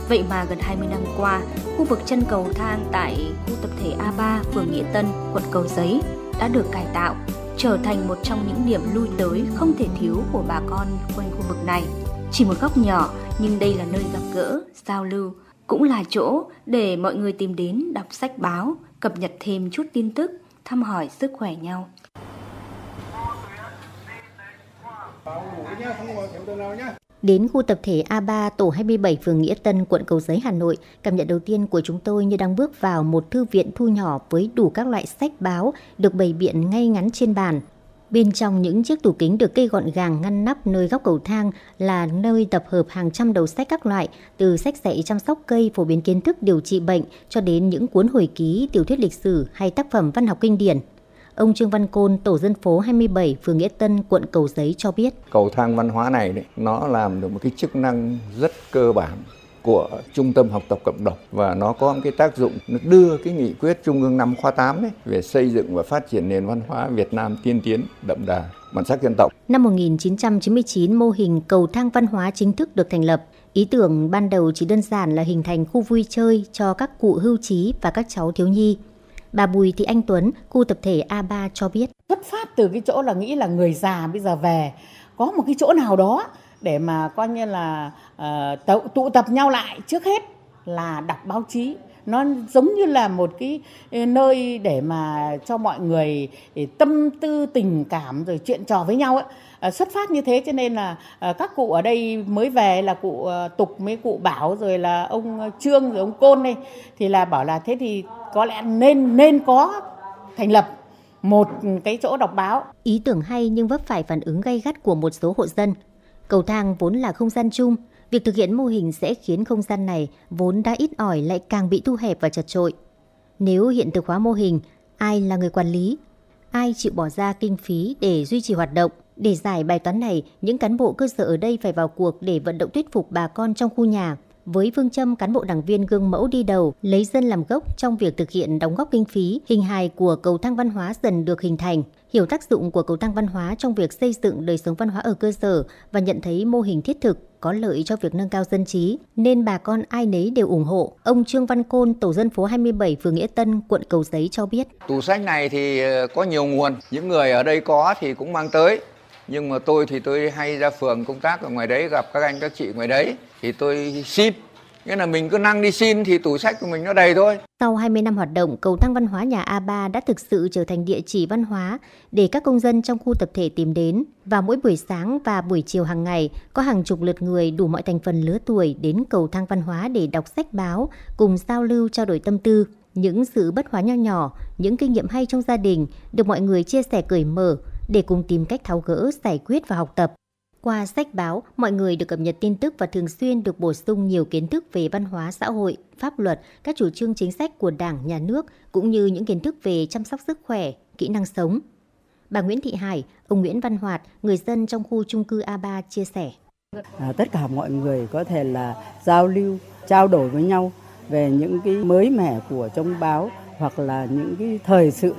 Vậy mà gần 20 năm qua, khu vực chân cầu thang tại khu tập thể A3, phường Nghĩa Tân, quận Cầu Giấy đã được cải tạo, trở thành một trong những điểm lui tới không thể thiếu của bà con quanh khu vực này. Chỉ một góc nhỏ nhưng đây là nơi gặp gỡ, giao lưu, cũng là chỗ để mọi người tìm đến đọc sách báo, cập nhật thêm chút tin tức, thăm hỏi sức khỏe nhau. Đến khu tập thể A3 tổ 27 phường Nghĩa Tân, quận Cầu Giấy, Hà Nội, cảm nhận đầu tiên của chúng tôi như đang bước vào một thư viện thu nhỏ với đủ các loại sách báo được bày biện ngay ngắn trên bàn. Bên trong những chiếc tủ kính được cây gọn gàng ngăn nắp nơi góc cầu thang là nơi tập hợp hàng trăm đầu sách các loại, từ sách dạy chăm sóc cây phổ biến kiến thức điều trị bệnh cho đến những cuốn hồi ký, tiểu thuyết lịch sử hay tác phẩm văn học kinh điển. Ông Trương Văn Côn, tổ dân phố 27, phường Nghĩa Tân, quận Cầu Giấy cho biết. Cầu thang văn hóa này đấy, nó làm được một cái chức năng rất cơ bản của trung tâm học tập cộng đồng và nó có một cái tác dụng nó đưa cái nghị quyết trung ương năm khóa 8 đấy về xây dựng và phát triển nền văn hóa Việt Nam tiên tiến đậm đà bản sắc dân tộc. Năm 1999, mô hình cầu thang văn hóa chính thức được thành lập. Ý tưởng ban đầu chỉ đơn giản là hình thành khu vui chơi cho các cụ hưu trí và các cháu thiếu nhi. Bà Bùi Thị Anh Tuấn, khu tập thể A3 cho biết. Xuất phát từ cái chỗ là nghĩ là người già bây giờ về có một cái chỗ nào đó để mà coi như là uh, tụ tập nhau lại trước hết là đọc báo chí nó giống như là một cái ờ, nơi để mà cho mọi người ờ, tâm tư tình cảm rồi chuyện trò với nhau ấy. À, xuất phát như thế cho nên là à, các cụ ở đây mới về là cụ à, tục mấy cụ bảo rồi là ông trương rồi ông côn đây. Thì là bảo là thế thì có lẽ nên nên có thành lập một cái chỗ đọc báo. Ý tưởng hay nhưng vấp phải phản ứng gay gắt của một số hộ dân. Cầu thang vốn là không gian chung Việc thực hiện mô hình sẽ khiến không gian này vốn đã ít ỏi lại càng bị thu hẹp và chật trội. Nếu hiện thực hóa mô hình, ai là người quản lý? Ai chịu bỏ ra kinh phí để duy trì hoạt động? Để giải bài toán này, những cán bộ cơ sở ở đây phải vào cuộc để vận động thuyết phục bà con trong khu nhà. Với phương châm cán bộ đảng viên gương mẫu đi đầu, lấy dân làm gốc trong việc thực hiện đóng góp kinh phí, hình hài của cầu thang văn hóa dần được hình thành, hiểu tác dụng của cầu thang văn hóa trong việc xây dựng đời sống văn hóa ở cơ sở và nhận thấy mô hình thiết thực có lợi cho việc nâng cao dân trí, nên bà con ai nấy đều ủng hộ. Ông Trương Văn Côn, tổ dân phố 27, phường Nghĩa Tân, quận Cầu Giấy cho biết. Tủ sách này thì ờ, có nhiều nguồn, những người ở đây có thì cũng mang tới. Nhưng mà tôi thì tôi hay ra phường công tác ở ngoài đấy gặp các anh các chị ngoài đấy thì tôi xin Nghĩa là mình cứ năng đi xin thì tủ sách của mình nó đầy thôi. Sau 20 năm hoạt động, cầu thang văn hóa nhà A3 đã thực sự trở thành địa chỉ văn hóa để các công dân trong khu tập thể tìm đến. Và mỗi buổi sáng và buổi chiều hàng ngày, có hàng chục lượt người đủ mọi thành phần lứa tuổi đến cầu thang văn hóa để đọc sách báo, cùng giao lưu trao đổi tâm tư. Những sự bất hóa nho nhỏ, những kinh nghiệm hay trong gia đình được mọi người chia sẻ cởi mở để cùng tìm cách tháo gỡ, giải quyết và học tập. Qua sách báo, mọi người được cập nhật tin tức và thường xuyên được bổ sung nhiều kiến thức về văn hóa xã hội, pháp luật, các chủ trương chính sách của Đảng, Nhà nước cũng như những kiến thức về chăm sóc sức khỏe, kỹ năng sống. Bà Nguyễn Thị Hải, ông Nguyễn Văn Hoạt, người dân trong khu chung cư A3 chia sẻ. À, tất cả mọi người có thể là giao lưu, trao đổi với nhau về những cái mới mẻ của trong báo hoặc là những cái thời sự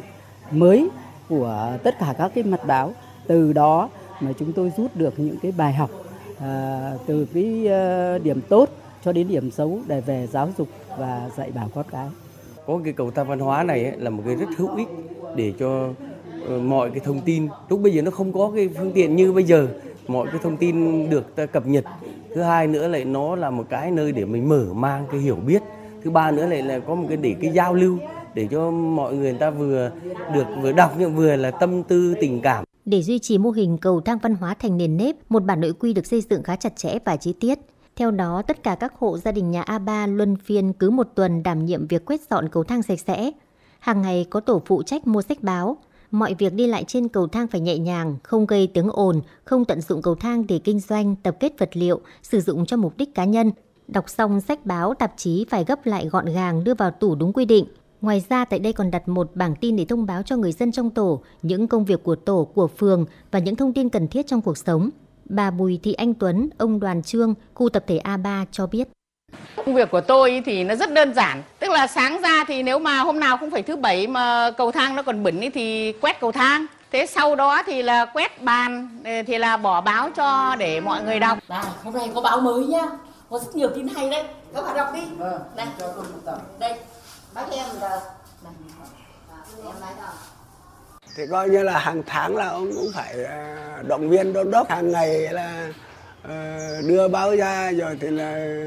mới của tất cả các cái mặt báo. Từ đó mà chúng tôi rút được những cái bài học à, từ cái à, điểm tốt cho đến điểm xấu để về giáo dục và dạy bảo con cái. Có cái cầu thang văn hóa này ấy, là một cái rất hữu ích để cho uh, mọi cái thông tin lúc bây giờ nó không có cái phương tiện như bây giờ mọi cái thông tin được ta cập nhật thứ hai nữa lại nó là một cái nơi để mình mở mang cái hiểu biết thứ ba nữa lại là có một cái để cái giao lưu để cho mọi người người ta vừa được vừa đọc nhưng vừa là tâm tư tình cảm để duy trì mô hình cầu thang văn hóa thành nền nếp, một bản nội quy được xây dựng khá chặt chẽ và chi tiết. Theo đó, tất cả các hộ gia đình nhà A3 luân phiên cứ một tuần đảm nhiệm việc quét dọn cầu thang sạch sẽ. Hàng ngày có tổ phụ trách mua sách báo. Mọi việc đi lại trên cầu thang phải nhẹ nhàng, không gây tiếng ồn, không tận dụng cầu thang để kinh doanh, tập kết vật liệu, sử dụng cho mục đích cá nhân. Đọc xong sách báo, tạp chí phải gấp lại gọn gàng đưa vào tủ đúng quy định. Ngoài ra tại đây còn đặt một bảng tin để thông báo cho người dân trong tổ những công việc của tổ, của phường và những thông tin cần thiết trong cuộc sống. Bà Bùi Thị Anh Tuấn, ông Đoàn Trương, khu tập thể A3 cho biết. Công việc của tôi thì nó rất đơn giản, tức là sáng ra thì nếu mà hôm nào không phải thứ bảy mà cầu thang nó còn bẩn thì quét cầu thang. Thế sau đó thì là quét bàn thì là bỏ báo cho để mọi người đọc. Này, hôm nay có báo mới nhá, có rất nhiều tin hay đấy. Các bạn đọc đi. Vâng, Này, cho tôi một tập. đây, thì coi như là hàng tháng là ông cũng phải à, động viên đôn đốc. Hàng ngày là ờ, đưa báo ra rồi thì là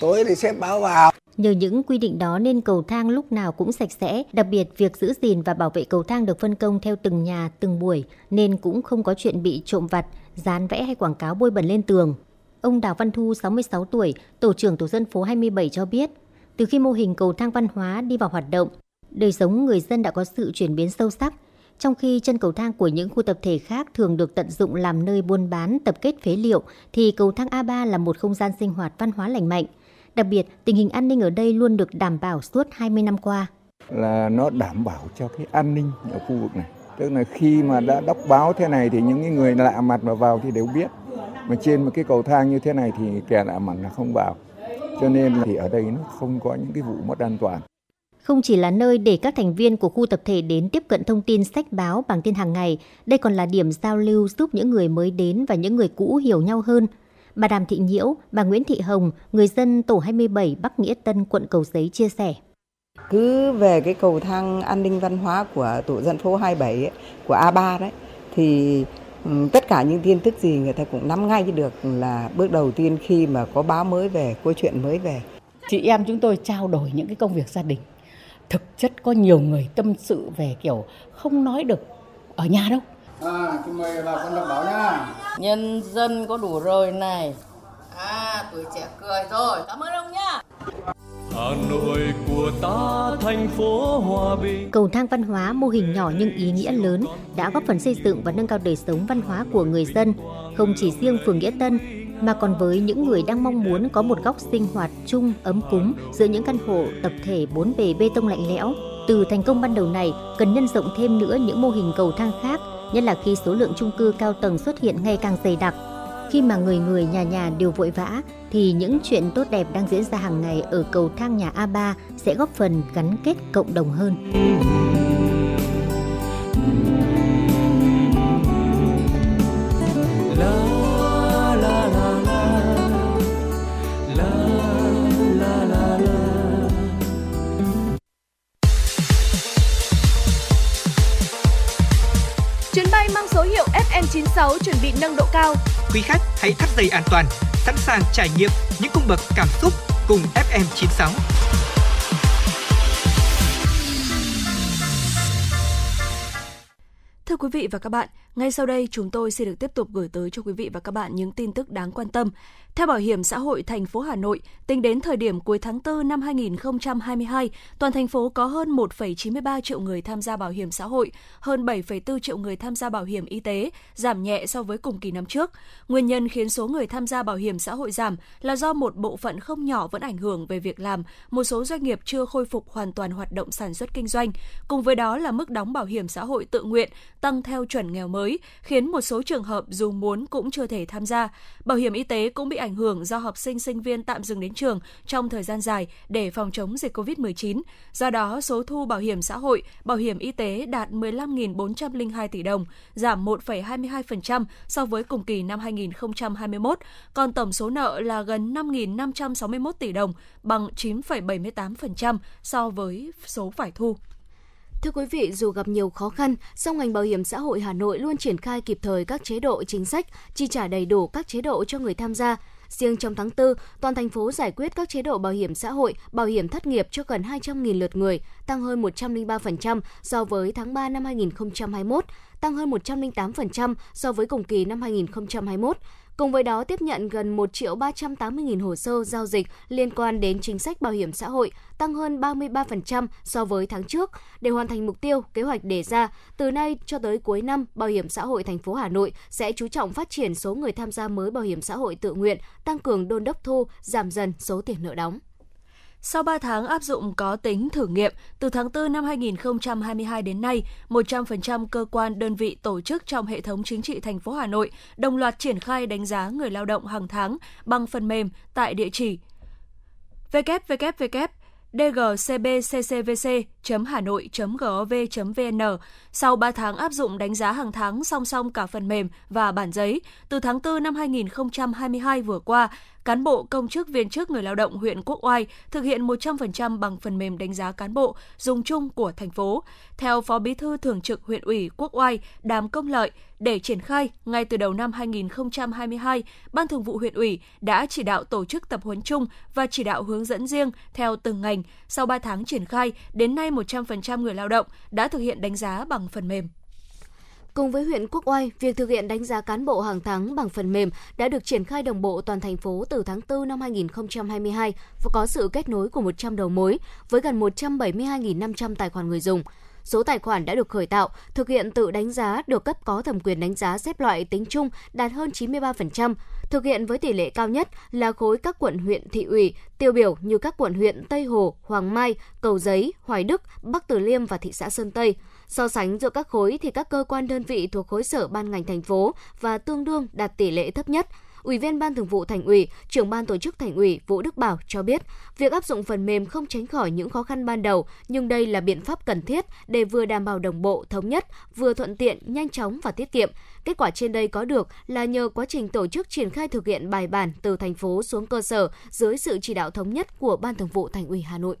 tối thì xếp báo vào. Nhờ những quy định đó nên cầu thang lúc nào cũng sạch sẽ, đặc biệt việc giữ gìn và bảo vệ cầu thang được phân công theo từng nhà, từng buổi, nên cũng không có chuyện bị trộm vặt, dán vẽ hay quảng cáo bôi bẩn lên tường. Ông Đào Văn Thu, 66 tuổi, tổ trưởng tổ dân phố 27 cho biết, từ khi mô hình cầu thang văn hóa đi vào hoạt động, đời sống người dân đã có sự chuyển biến sâu sắc, trong khi chân cầu thang của những khu tập thể khác thường được tận dụng làm nơi buôn bán, tập kết phế liệu, thì cầu thang A3 là một không gian sinh hoạt văn hóa lành mạnh. Đặc biệt, tình hình an ninh ở đây luôn được đảm bảo suốt 20 năm qua. là nó đảm bảo cho cái an ninh ở khu vực này tức là khi mà đã đọc báo thế này thì những người lạ mặt mà vào thì đều biết mà trên một cái cầu thang như thế này thì kẻ lạ mặt là không vào cho nên thì ở đây nó không có những cái vụ mất an toàn Không chỉ là nơi để các thành viên của khu tập thể đến tiếp cận thông tin sách báo bằng tin hàng ngày, đây còn là điểm giao lưu giúp những người mới đến và những người cũ hiểu nhau hơn. Bà Đàm Thị Nhiễu, bà Nguyễn Thị Hồng, người dân tổ 27 Bắc Nghĩa Tân, quận Cầu Giấy chia sẻ. Cứ về cái cầu thang an ninh văn hóa của tổ dân phố 27 ấy, của A3 đấy thì tất cả những tin tức gì người ta cũng nắm ngay được là bước đầu tiên khi mà có báo mới về, có chuyện mới về. Chị em chúng tôi trao đổi những cái công việc gia đình. Thực chất có nhiều người tâm sự về kiểu không nói được ở nhà đâu. à tôi mời bà con đọc báo nha Nhân dân có đủ rồi này. À, tuổi trẻ cười rồi. Cảm ơn ông nhá. Hà Nội của ta thành phố hòa bình Cầu thang văn hóa mô hình nhỏ nhưng ý nghĩa lớn đã góp phần xây dựng và nâng cao đời sống văn hóa của người dân, không chỉ riêng phường Nghĩa Tân mà còn với những người đang mong muốn có một góc sinh hoạt chung ấm cúng giữa những căn hộ tập thể bốn bề bê tông lạnh lẽo. Từ thành công ban đầu này, cần nhân rộng thêm nữa những mô hình cầu thang khác, nhất là khi số lượng chung cư cao tầng xuất hiện ngày càng dày đặc. Khi mà người người nhà nhà đều vội vã thì những chuyện tốt đẹp đang diễn ra hàng ngày ở cầu thang nhà A3 sẽ góp phần gắn kết cộng đồng hơn. Chuyến bay mang số hiệu FM96 chuẩn bị nâng độ cao. Quý khách hãy thắt dây an toàn sẵn sàng trải nghiệm những cung bậc cảm xúc cùng FM96. Thưa quý vị và các bạn, ngay sau đây chúng tôi sẽ được tiếp tục gửi tới cho quý vị và các bạn những tin tức đáng quan tâm. Theo Bảo hiểm xã hội thành phố Hà Nội, tính đến thời điểm cuối tháng 4 năm 2022, toàn thành phố có hơn 1,93 triệu người tham gia bảo hiểm xã hội, hơn 7,4 triệu người tham gia bảo hiểm y tế, giảm nhẹ so với cùng kỳ năm trước. Nguyên nhân khiến số người tham gia bảo hiểm xã hội giảm là do một bộ phận không nhỏ vẫn ảnh hưởng về việc làm, một số doanh nghiệp chưa khôi phục hoàn toàn hoạt động sản xuất kinh doanh. Cùng với đó là mức đóng bảo hiểm xã hội tự nguyện tăng theo chuẩn nghèo mới, khiến một số trường hợp dù muốn cũng chưa thể tham gia. Bảo hiểm y tế cũng bị ảnh ảnh hưởng do học sinh sinh viên tạm dừng đến trường trong thời gian dài để phòng chống dịch COVID-19. Do đó, số thu bảo hiểm xã hội, bảo hiểm y tế đạt 15.402 tỷ đồng, giảm 1,22% so với cùng kỳ năm 2021, còn tổng số nợ là gần 5.561 tỷ đồng, bằng 9,78% so với số phải thu. Thưa quý vị, dù gặp nhiều khó khăn, song ngành bảo hiểm xã hội Hà Nội luôn triển khai kịp thời các chế độ chính sách, chi trả đầy đủ các chế độ cho người tham gia. Riêng trong tháng 4, toàn thành phố giải quyết các chế độ bảo hiểm xã hội, bảo hiểm thất nghiệp cho gần 200.000 lượt người, tăng hơn 103% so với tháng 3 năm 2021, tăng hơn 108% so với cùng kỳ năm 2021. Cùng với đó tiếp nhận gần 1 triệu 380 nghìn hồ sơ giao dịch liên quan đến chính sách bảo hiểm xã hội, tăng hơn 33% so với tháng trước. Để hoàn thành mục tiêu, kế hoạch đề ra, từ nay cho tới cuối năm, Bảo hiểm xã hội thành phố Hà Nội sẽ chú trọng phát triển số người tham gia mới bảo hiểm xã hội tự nguyện, tăng cường đôn đốc thu, giảm dần số tiền nợ đóng. Sau 3 tháng áp dụng có tính thử nghiệm, từ tháng 4 năm 2022 đến nay, 100% cơ quan đơn vị tổ chức trong hệ thống chính trị thành phố Hà Nội đồng loạt triển khai đánh giá người lao động hàng tháng bằng phần mềm tại địa chỉ www dgcbccvc.hanoi.gov.vn sau 3 tháng áp dụng đánh giá hàng tháng song song cả phần mềm và bản giấy. Từ tháng 4 năm 2022 vừa qua, cán bộ, công chức, viên chức người lao động huyện Quốc Oai thực hiện 100% bằng phần mềm đánh giá cán bộ dùng chung của thành phố. Theo Phó Bí thư Thường trực huyện ủy Quốc Oai Đàm Công Lợi, để triển khai, ngay từ đầu năm 2022, Ban Thường vụ huyện ủy đã chỉ đạo tổ chức tập huấn chung và chỉ đạo hướng dẫn riêng theo từng ngành. Sau 3 tháng triển khai, đến nay 100% người lao động đã thực hiện đánh giá bằng phần mềm. Cùng với huyện Quốc Oai, việc thực hiện đánh giá cán bộ hàng tháng bằng phần mềm đã được triển khai đồng bộ toàn thành phố từ tháng 4 năm 2022 và có sự kết nối của 100 đầu mối với gần 172.500 tài khoản người dùng. Số tài khoản đã được khởi tạo, thực hiện tự đánh giá được cấp có thẩm quyền đánh giá xếp loại tính chung đạt hơn 93%, thực hiện với tỷ lệ cao nhất là khối các quận huyện thị ủy, tiêu biểu như các quận huyện Tây Hồ, Hoàng Mai, Cầu Giấy, Hoài Đức, Bắc Từ Liêm và thị xã Sơn Tây. So sánh giữa các khối thì các cơ quan đơn vị thuộc khối sở ban ngành thành phố và tương đương đạt tỷ lệ thấp nhất – Ủy viên Ban Thường vụ Thành ủy, trưởng ban tổ chức Thành ủy Vũ Đức Bảo cho biết, việc áp dụng phần mềm không tránh khỏi những khó khăn ban đầu, nhưng đây là biện pháp cần thiết để vừa đảm bảo đồng bộ, thống nhất, vừa thuận tiện, nhanh chóng và tiết kiệm. Kết quả trên đây có được là nhờ quá trình tổ chức triển khai thực hiện bài bản từ thành phố xuống cơ sở dưới sự chỉ đạo thống nhất của Ban Thường vụ Thành ủy Hà Nội.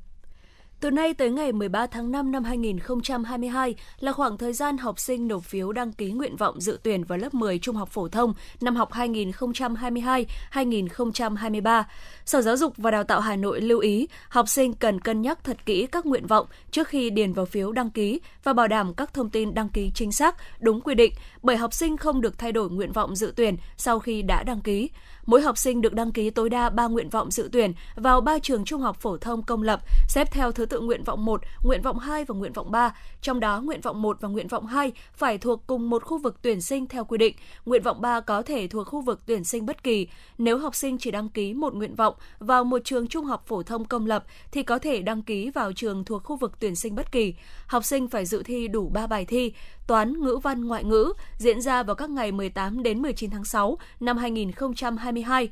Từ nay tới ngày 13 tháng 5 năm 2022 là khoảng thời gian học sinh nộp phiếu đăng ký nguyện vọng dự tuyển vào lớp 10 trung học phổ thông năm học 2022-2023. Sở Giáo dục và Đào tạo Hà Nội lưu ý học sinh cần cân nhắc thật kỹ các nguyện vọng trước khi điền vào phiếu đăng ký và bảo đảm các thông tin đăng ký chính xác, đúng quy định, bởi học sinh không được thay đổi nguyện vọng dự tuyển sau khi đã đăng ký mỗi học sinh được đăng ký tối đa 3 nguyện vọng dự tuyển vào 3 trường trung học phổ thông công lập, xếp theo thứ tự nguyện vọng 1, nguyện vọng 2 và nguyện vọng 3. Trong đó, nguyện vọng 1 và nguyện vọng 2 phải thuộc cùng một khu vực tuyển sinh theo quy định. Nguyện vọng 3 có thể thuộc khu vực tuyển sinh bất kỳ. Nếu học sinh chỉ đăng ký một nguyện vọng vào một trường trung học phổ thông công lập thì có thể đăng ký vào trường thuộc khu vực tuyển sinh bất kỳ. Học sinh phải dự thi đủ 3 bài thi, toán, ngữ văn, ngoại ngữ diễn ra vào các ngày 18 đến 19 tháng 6 năm 2022.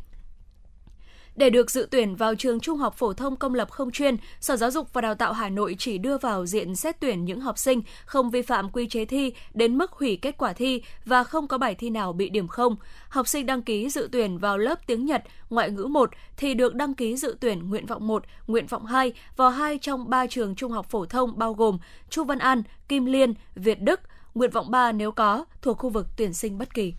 Để được dự tuyển vào trường trung học phổ thông công lập không chuyên, Sở Giáo dục và Đào tạo Hà Nội chỉ đưa vào diện xét tuyển những học sinh không vi phạm quy chế thi đến mức hủy kết quả thi và không có bài thi nào bị điểm không. Học sinh đăng ký dự tuyển vào lớp tiếng Nhật, ngoại ngữ 1 thì được đăng ký dự tuyển nguyện vọng 1, nguyện vọng 2 vào hai trong ba trường trung học phổ thông bao gồm Chu Văn An, Kim Liên, Việt Đức, nguyện vọng 3 nếu có thuộc khu vực tuyển sinh bất kỳ.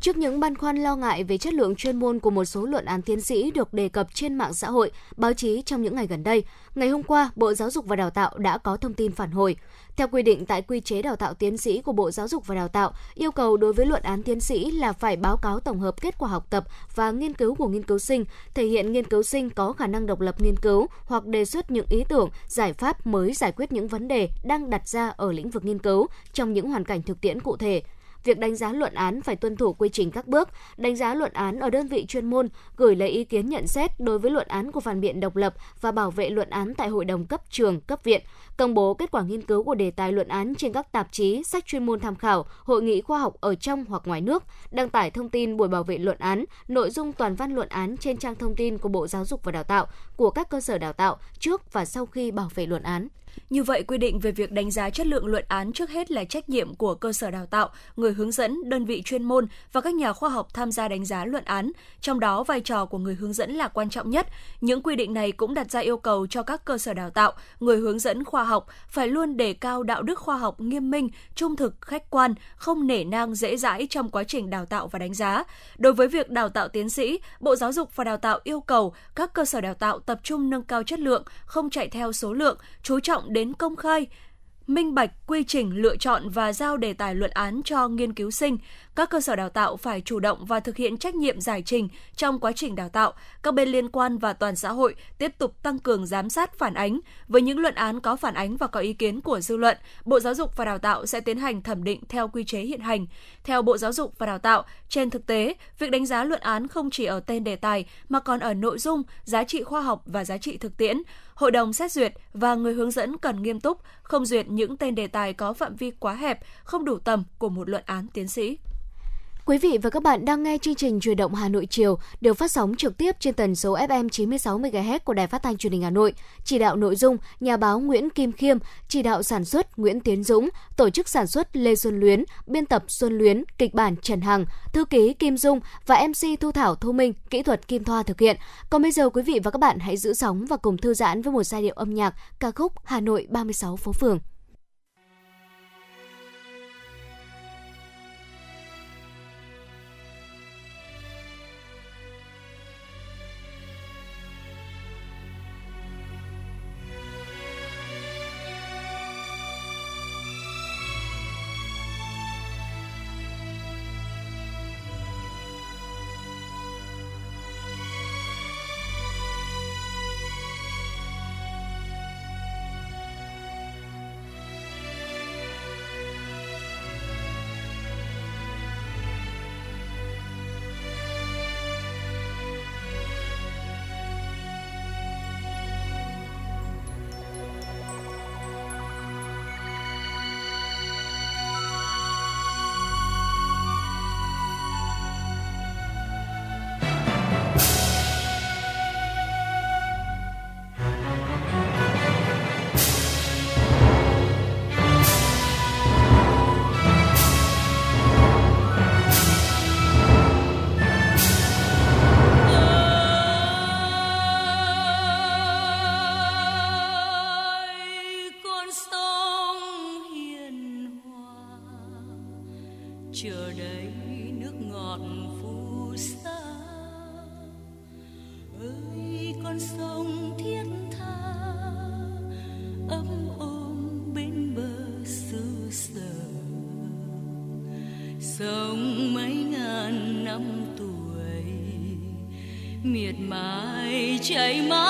Trước những băn khoăn lo ngại về chất lượng chuyên môn của một số luận án tiến sĩ được đề cập trên mạng xã hội, báo chí trong những ngày gần đây, ngày hôm qua, Bộ Giáo dục và Đào tạo đã có thông tin phản hồi. Theo quy định tại quy chế đào tạo tiến sĩ của Bộ Giáo dục và Đào tạo, yêu cầu đối với luận án tiến sĩ là phải báo cáo tổng hợp kết quả học tập và nghiên cứu của nghiên cứu sinh, thể hiện nghiên cứu sinh có khả năng độc lập nghiên cứu hoặc đề xuất những ý tưởng, giải pháp mới giải quyết những vấn đề đang đặt ra ở lĩnh vực nghiên cứu trong những hoàn cảnh thực tiễn cụ thể việc đánh giá luận án phải tuân thủ quy trình các bước, đánh giá luận án ở đơn vị chuyên môn, gửi lấy ý kiến nhận xét đối với luận án của phản biện độc lập và bảo vệ luận án tại hội đồng cấp trường, cấp viện, công bố kết quả nghiên cứu của đề tài luận án trên các tạp chí, sách chuyên môn tham khảo, hội nghị khoa học ở trong hoặc ngoài nước, đăng tải thông tin buổi bảo vệ luận án, nội dung toàn văn luận án trên trang thông tin của Bộ Giáo dục và Đào tạo, của các cơ sở đào tạo trước và sau khi bảo vệ luận án. Như vậy, quy định về việc đánh giá chất lượng luận án trước hết là trách nhiệm của cơ sở đào tạo, người hướng dẫn, đơn vị chuyên môn và các nhà khoa học tham gia đánh giá luận án. Trong đó, vai trò của người hướng dẫn là quan trọng nhất. Những quy định này cũng đặt ra yêu cầu cho các cơ sở đào tạo, người hướng dẫn khoa học phải luôn đề cao đạo đức khoa học nghiêm minh, trung thực, khách quan, không nể nang dễ dãi trong quá trình đào tạo và đánh giá. Đối với việc đào tạo tiến sĩ, Bộ Giáo dục và Đào tạo yêu cầu các cơ sở đào tạo tập trung nâng cao chất lượng, không chạy theo số lượng, chú trọng đến công khai, minh bạch quy trình lựa chọn và giao đề tài luận án cho nghiên cứu sinh. Các cơ sở đào tạo phải chủ động và thực hiện trách nhiệm giải trình trong quá trình đào tạo. Các bên liên quan và toàn xã hội tiếp tục tăng cường giám sát phản ánh. Với những luận án có phản ánh và có ý kiến của dư luận, Bộ Giáo dục và Đào tạo sẽ tiến hành thẩm định theo quy chế hiện hành. Theo Bộ Giáo dục và Đào tạo, trên thực tế, việc đánh giá luận án không chỉ ở tên đề tài mà còn ở nội dung, giá trị khoa học và giá trị thực tiễn. Hội đồng xét duyệt và người hướng dẫn cần nghiêm túc, không duyệt những tên đề tài có phạm vi quá hẹp, không đủ tầm của một luận án tiến sĩ. Quý vị và các bạn đang nghe chương trình Truyền động Hà Nội chiều được phát sóng trực tiếp trên tần số FM 96 MHz của Đài Phát thanh Truyền hình Hà Nội. Chỉ đạo nội dung nhà báo Nguyễn Kim Khiêm, chỉ đạo sản xuất Nguyễn Tiến Dũng, tổ chức sản xuất Lê Xuân Luyến, biên tập Xuân Luyến, kịch bản Trần Hằng, thư ký Kim Dung và MC Thu Thảo Thu Minh, kỹ thuật Kim Thoa thực hiện. Còn bây giờ quý vị và các bạn hãy giữ sóng và cùng thư giãn với một giai điệu âm nhạc ca khúc Hà Nội 36 phố phường. Mãi mài chảy mãi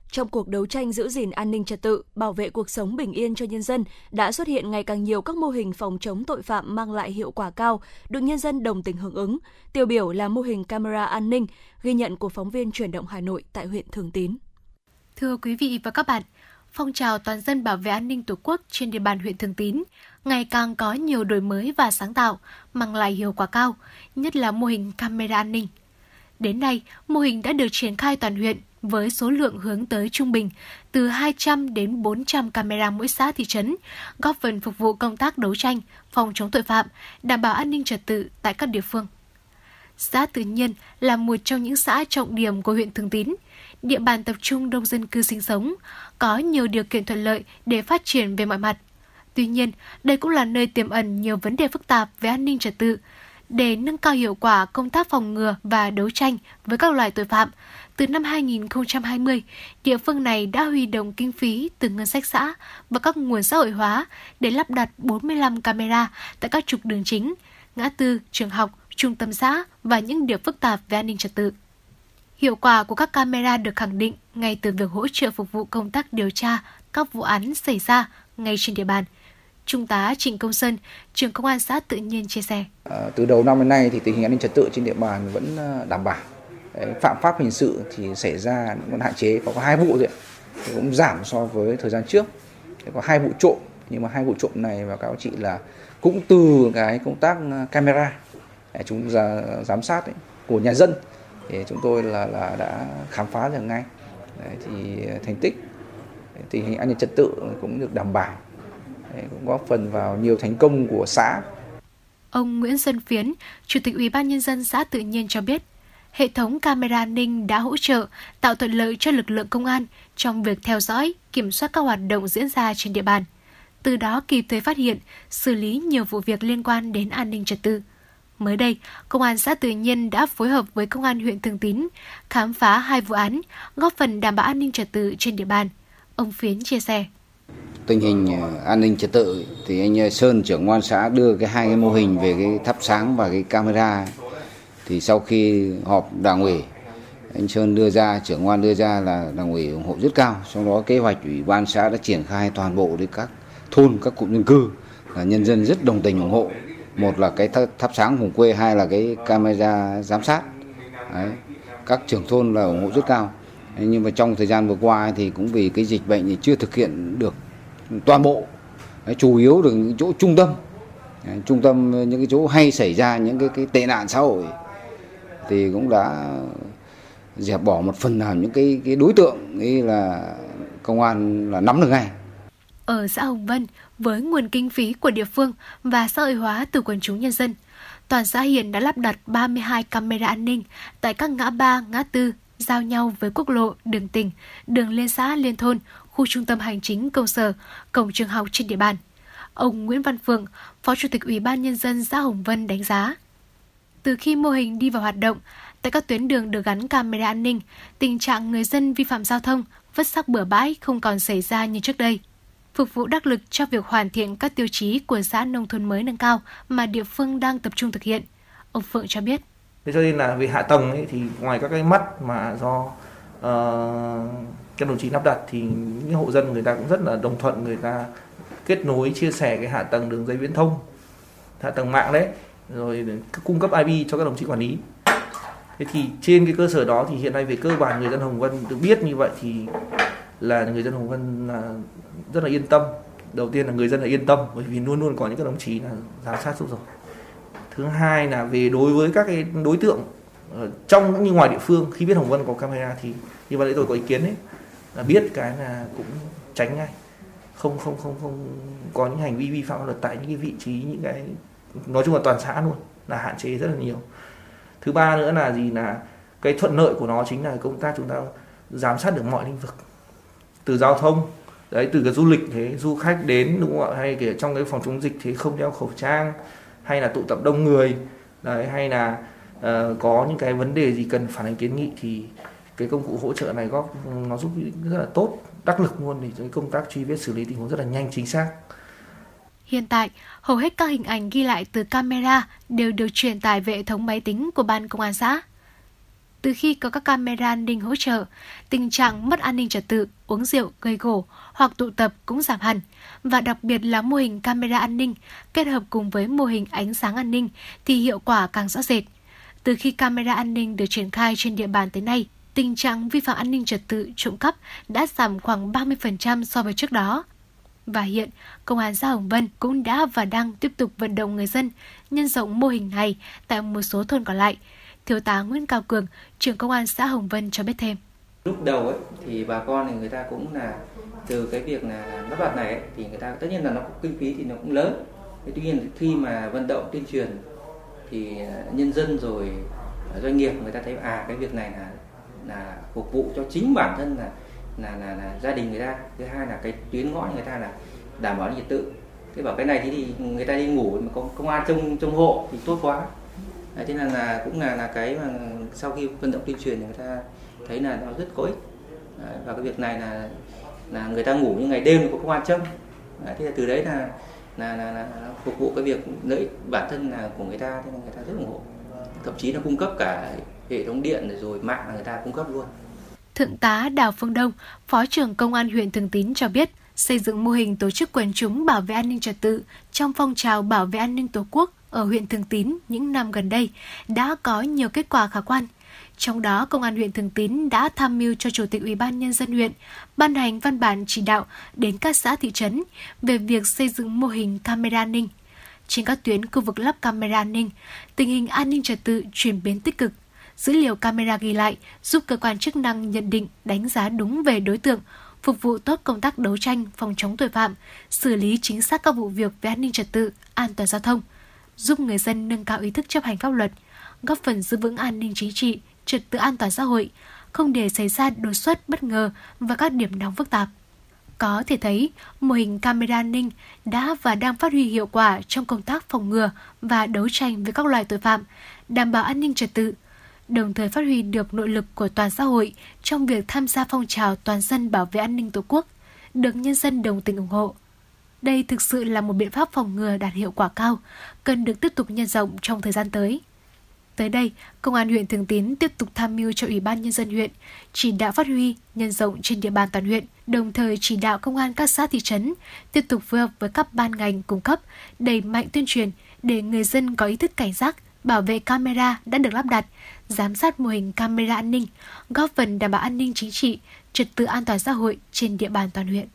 trong cuộc đấu tranh giữ gìn an ninh trật tự, bảo vệ cuộc sống bình yên cho nhân dân, đã xuất hiện ngày càng nhiều các mô hình phòng chống tội phạm mang lại hiệu quả cao, được nhân dân đồng tình hưởng ứng. Tiêu biểu là mô hình camera an ninh, ghi nhận của phóng viên chuyển động Hà Nội tại huyện Thường Tín. Thưa quý vị và các bạn, phong trào toàn dân bảo vệ an ninh Tổ quốc trên địa bàn huyện Thường Tín ngày càng có nhiều đổi mới và sáng tạo, mang lại hiệu quả cao, nhất là mô hình camera an ninh. Đến nay, mô hình đã được triển khai toàn huyện với số lượng hướng tới trung bình từ 200 đến 400 camera mỗi xã thị trấn, góp phần phục vụ công tác đấu tranh, phòng chống tội phạm, đảm bảo an ninh trật tự tại các địa phương. Xã Tự Nhiên là một trong những xã trọng điểm của huyện Thường Tín, địa bàn tập trung đông dân cư sinh sống, có nhiều điều kiện thuận lợi để phát triển về mọi mặt. Tuy nhiên, đây cũng là nơi tiềm ẩn nhiều vấn đề phức tạp về an ninh trật tự. Để nâng cao hiệu quả công tác phòng ngừa và đấu tranh với các loại tội phạm, từ năm 2020, địa phương này đã huy động kinh phí từ ngân sách xã và các nguồn xã hội hóa để lắp đặt 45 camera tại các trục đường chính, ngã tư, trường học, trung tâm xã và những điểm phức tạp về an ninh trật tự. Hiệu quả của các camera được khẳng định ngay từ việc hỗ trợ phục vụ công tác điều tra các vụ án xảy ra ngay trên địa bàn. Trung tá Trịnh Công Sơn, trưởng công an xã tự nhiên chia sẻ. À, từ đầu năm đến nay thì tình hình an ninh trật tự trên địa bàn vẫn à, đảm bảo phạm pháp hình sự thì xảy ra còn hạn chế có, có hai vụ rồi thì cũng giảm so với thời gian trước. Có hai vụ trộm nhưng mà hai vụ trộm này và các chị là cũng từ cái công tác ờ, camera để chúng ra giám sát ấy, của nhà dân. Thì chúng tôi là là đã khám phá được ngay. Đấy, thì thành tích tình hình an ninh trật tự cũng được đảm bảo. Đấy, cũng góp phần vào nhiều thành công của xã. Ông Nguyễn Xuân Phiến, Chủ tịch Ủy ban nhân dân xã Tự nhiên cho biết, hệ thống camera an ninh đã hỗ trợ tạo thuận lợi cho lực lượng công an trong việc theo dõi, kiểm soát các hoạt động diễn ra trên địa bàn. Từ đó kịp thời phát hiện, xử lý nhiều vụ việc liên quan đến an ninh trật tự. Mới đây, Công an xã Tự Nhiên đã phối hợp với Công an huyện Thường Tín khám phá hai vụ án, góp phần đảm bảo an ninh trật tự trên địa bàn. Ông Phiến chia sẻ. Tình hình ờ, an ninh trật tự thì anh Sơn trưởng quan xã đưa cái hai cái mô hình về cái thắp sáng và cái camera thì sau khi họp đảng ủy anh Sơn đưa ra, trưởng quan đưa ra là đảng ủy ủng hộ rất cao. Trong đó kế hoạch ủy ban xã đã triển khai toàn bộ đến các thôn, các cụm dân cư là nhân dân rất đồng tình ủng hộ. Một là cái thắp sáng vùng quê, hai là cái camera giám sát. Đấy. Các trưởng thôn là ủng hộ rất cao. Nhưng mà trong thời gian vừa qua thì cũng vì cái dịch bệnh thì chưa thực hiện được toàn bộ. Đấy, chủ yếu được những chỗ trung tâm. Đấy, trung tâm những cái chỗ hay xảy ra những cái cái tệ nạn xã hội thì cũng đã dẹp bỏ một phần nào những cái cái đối tượng ấy là công an là nắm được ngay. Ở xã Hồng Vân, với nguồn kinh phí của địa phương và xã hội hóa từ quần chúng nhân dân, toàn xã hiện đã lắp đặt 32 camera an ninh tại các ngã ba, ngã tư, giao nhau với quốc lộ, đường tỉnh, đường liên xã, liên thôn, khu trung tâm hành chính công sở, cổng trường học trên địa bàn. Ông Nguyễn Văn Phượng, Phó Chủ tịch Ủy ban Nhân dân xã Hồng Vân đánh giá. Từ khi mô hình đi vào hoạt động, tại các tuyến đường được gắn camera an ninh, tình trạng người dân vi phạm giao thông, vứt xác bừa bãi không còn xảy ra như trước đây. Phục vụ đắc lực cho việc hoàn thiện các tiêu chí của xã nông thôn mới nâng cao mà địa phương đang tập trung thực hiện. Ông Phượng cho biết. Thế cho nên là về hạ tầng ấy, thì ngoài các cái mắt mà do uh, các đồng chí lắp đặt thì những hộ dân người ta cũng rất là đồng thuận người ta kết nối chia sẻ cái hạ tầng đường dây viễn thông hạ tầng mạng đấy rồi, cung cấp IP cho các đồng chí quản lý. Thế thì trên cái cơ sở đó thì hiện nay về cơ bản người dân Hồng Vân được biết như vậy thì là người dân Hồng Vân là rất là yên tâm. Đầu tiên là người dân là yên tâm, bởi vì luôn luôn có những các đồng chí là giám sát giúp rồi. Thứ hai là về đối với các cái đối tượng ờ, trong cũng như ngoài địa phương, khi biết Hồng Vân có camera thì như vậy tôi có ý kiến đấy là biết cái là cũng tránh ngay. Không không không không có những hành vi vi phạm luật tại những cái vị trí, những cái nói chung là toàn xã luôn là hạn chế rất là nhiều. Thứ ba nữa là gì? Là cái thuận lợi của nó chính là công tác chúng ta giám sát được mọi lĩnh vực. Từ giao thông đấy từ cái du lịch thế du khách đến đúng không ạ? Hay kể trong cái phòng chống dịch thế không đeo khẩu trang hay là tụ tập đông người đấy hay là uh, có những cái vấn đề gì cần phản ánh kiến nghị thì cái công cụ hỗ trợ này góp nó giúp rất là tốt đắc lực luôn để cho công tác truy vết xử lý tình huống rất là nhanh chính xác. Hiện tại, hầu hết các hình ảnh ghi lại từ camera đều được truyền tải về hệ thống máy tính của ban công an xã. Từ khi có các camera an ninh hỗ trợ, tình trạng mất an ninh trật tự, uống rượu, gây gổ hoặc tụ tập cũng giảm hẳn. Và đặc biệt là mô hình camera an ninh kết hợp cùng với mô hình ánh sáng an ninh thì hiệu quả càng rõ rệt. Từ khi camera an ninh được triển khai trên địa bàn tới nay, tình trạng vi phạm an ninh trật tự trộm cắp đã giảm khoảng 30% so với trước đó. Và hiện, Công an xã Hồng Vân cũng đã và đang tiếp tục vận động người dân nhân rộng mô hình này tại một số thôn còn lại. Thiếu tá Nguyễn Cao Cường, trưởng Công an xã Hồng Vân cho biết thêm. Lúc đầu ấy, thì bà con thì người ta cũng là từ cái việc là lắp đặt này ấy, thì người ta tất nhiên là nó kinh phí thì nó cũng lớn. Thế tuy nhiên khi mà vận động tuyên truyền thì à, nhân dân rồi à, doanh nghiệp người ta thấy à cái việc này là là phục vụ cho chính bản thân là là, là là gia đình người ta. Thứ hai là cái tuyến ngõ người ta là đảm bảo trật tự. Thế bảo cái này thì người ta đi ngủ mà có công an trông trông hộ thì tốt quá. Đấy, thế là là cũng là là cái mà sau khi vận động tuyên truyền thì người ta thấy là nó rất có ích. Đấy, và cái việc này là là người ta ngủ những ngày đêm có công an trông. Đấy, thế là từ đấy là là, là, là phục vụ cái việc lợi ích bản thân là của người ta thế nên người ta rất ủng hộ. Thậm chí là cung cấp cả hệ thống điện rồi mạng là người ta cung cấp luôn. Thượng tá Đào Phương Đông, Phó trưởng Công an huyện Thường Tín cho biết, xây dựng mô hình tổ chức quần chúng bảo vệ an ninh trật tự trong phong trào bảo vệ an ninh Tổ quốc ở huyện Thường Tín những năm gần đây đã có nhiều kết quả khả quan. Trong đó, Công an huyện Thường Tín đã tham mưu cho Chủ tịch Ủy ban Nhân dân huyện ban hành văn bản chỉ đạo đến các xã thị trấn về việc xây dựng mô hình camera an ninh. Trên các tuyến khu vực lắp camera an ninh, tình hình an ninh trật tự chuyển biến tích cực, dữ liệu camera ghi lại giúp cơ quan chức năng nhận định, đánh giá đúng về đối tượng, phục vụ tốt công tác đấu tranh, phòng chống tội phạm, xử lý chính xác các vụ việc về an ninh trật tự, an toàn giao thông, giúp người dân nâng cao ý thức chấp hành pháp luật, góp phần giữ vững an ninh chính trị, trật tự an toàn xã hội, không để xảy ra đột xuất bất ngờ và các điểm nóng phức tạp. Có thể thấy, mô hình camera an ninh đã và đang phát huy hiệu quả trong công tác phòng ngừa và đấu tranh với các loại tội phạm, đảm bảo an ninh trật tự, đồng thời phát huy được nội lực của toàn xã hội trong việc tham gia phong trào toàn dân bảo vệ an ninh Tổ quốc, được nhân dân đồng tình ủng hộ. Đây thực sự là một biện pháp phòng ngừa đạt hiệu quả cao, cần được tiếp tục nhân rộng trong thời gian tới. Tới đây, Công an huyện Thường Tín tiếp tục tham mưu cho Ủy ban Nhân dân huyện, chỉ đạo phát huy, nhân rộng trên địa bàn toàn huyện, đồng thời chỉ đạo công an các xã thị trấn tiếp tục phối hợp với các ban ngành cung cấp, đẩy mạnh tuyên truyền để người dân có ý thức cảnh giác, bảo vệ camera đã được lắp đặt, giám sát mô hình camera an ninh, góp phần đảm bảo an ninh chính trị, trật tự an toàn xã hội trên địa bàn toàn huyện.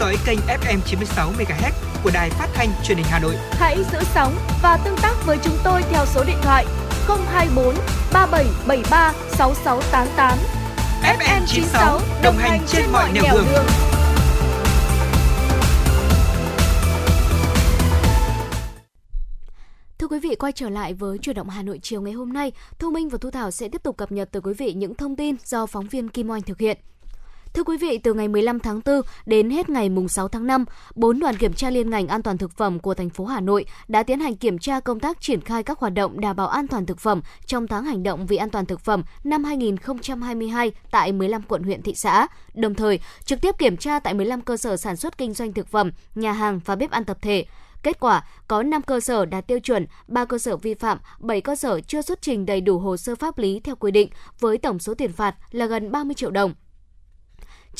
Dõi kênh FM 96 MHz của đài phát thanh truyền hình Hà Nội. Hãy giữ sóng và tương tác với chúng tôi theo số điện thoại 024 3773 6688. FM 96 đồng hành trên mọi nẻo đường. đường. Thưa quý vị, quay trở lại với chuyển động Hà Nội chiều ngày hôm nay, Thu Minh và Thu Thảo sẽ tiếp tục cập nhật tới quý vị những thông tin do phóng viên Kim Oanh thực hiện. Thưa quý vị, từ ngày 15 tháng 4 đến hết ngày mùng 6 tháng 5, bốn đoàn kiểm tra liên ngành an toàn thực phẩm của thành phố Hà Nội đã tiến hành kiểm tra công tác triển khai các hoạt động đảm bảo an toàn thực phẩm trong tháng hành động vì an toàn thực phẩm năm 2022 tại 15 quận huyện thị xã, đồng thời trực tiếp kiểm tra tại 15 cơ sở sản xuất kinh doanh thực phẩm, nhà hàng và bếp ăn tập thể. Kết quả, có 5 cơ sở đạt tiêu chuẩn, 3 cơ sở vi phạm, 7 cơ sở chưa xuất trình đầy đủ hồ sơ pháp lý theo quy định, với tổng số tiền phạt là gần 30 triệu đồng.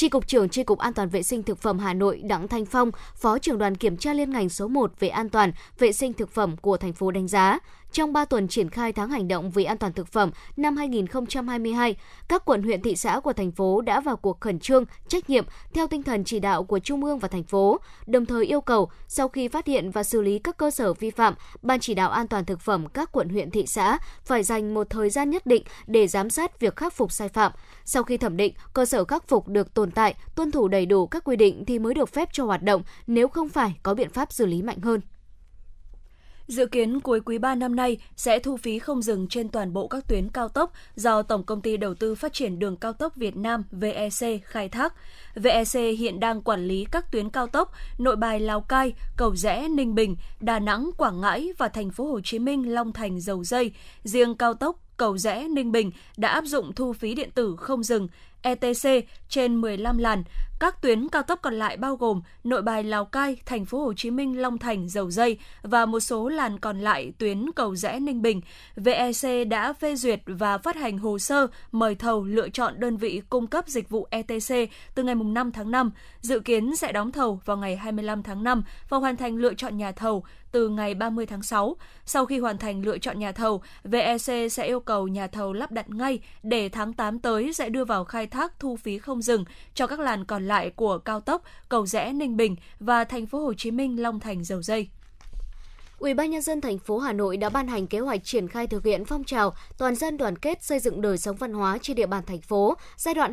Tri cục trưởng Tri cục An toàn vệ sinh thực phẩm Hà Nội Đặng Thanh Phong, Phó trưởng đoàn kiểm tra liên ngành số 1 về an toàn vệ sinh thực phẩm của thành phố đánh giá, trong 3 tuần triển khai tháng hành động vì an toàn thực phẩm năm 2022, các quận huyện thị xã của thành phố đã vào cuộc khẩn trương, trách nhiệm theo tinh thần chỉ đạo của Trung ương và thành phố, đồng thời yêu cầu sau khi phát hiện và xử lý các cơ sở vi phạm, Ban chỉ đạo an toàn thực phẩm các quận huyện thị xã phải dành một thời gian nhất định để giám sát việc khắc phục sai phạm. Sau khi thẩm định, cơ sở khắc phục được tồn tại, tuân thủ đầy đủ các quy định thì mới được phép cho hoạt động, nếu không phải có biện pháp xử lý mạnh hơn. Dự kiến cuối quý 3 năm nay sẽ thu phí không dừng trên toàn bộ các tuyến cao tốc do Tổng công ty Đầu tư Phát triển Đường cao tốc Việt Nam VEC khai thác. VEC hiện đang quản lý các tuyến cao tốc Nội Bài Lào Cai, Cầu Rẽ Ninh Bình, Đà Nẵng Quảng Ngãi và thành phố Hồ Chí Minh Long Thành Dầu Dây. Riêng cao tốc Cầu Rẽ Ninh Bình đã áp dụng thu phí điện tử không dừng ETC trên 15 làn. Các tuyến cao tốc còn lại bao gồm Nội Bài Lào Cai, Thành phố Hồ Chí Minh Long Thành Dầu Dây và một số làn còn lại tuyến cầu rẽ Ninh Bình. VEC đã phê duyệt và phát hành hồ sơ mời thầu lựa chọn đơn vị cung cấp dịch vụ ETC từ ngày 5 tháng 5, dự kiến sẽ đóng thầu vào ngày 25 tháng 5 và hoàn thành lựa chọn nhà thầu từ ngày 30 tháng 6. Sau khi hoàn thành lựa chọn nhà thầu, VEC sẽ yêu cầu nhà thầu lắp đặt ngay để tháng 8 tới sẽ đưa vào khai thác thu phí không dừng cho các làn còn lại của cao tốc Cầu Rẽ Ninh Bình và thành phố Hồ Chí Minh Long Thành Dầu Dây. Ủy ban nhân dân thành phố Hà Nội đã ban hành kế hoạch triển khai thực hiện phong trào toàn dân đoàn kết xây dựng đời sống văn hóa trên địa bàn thành phố giai đoạn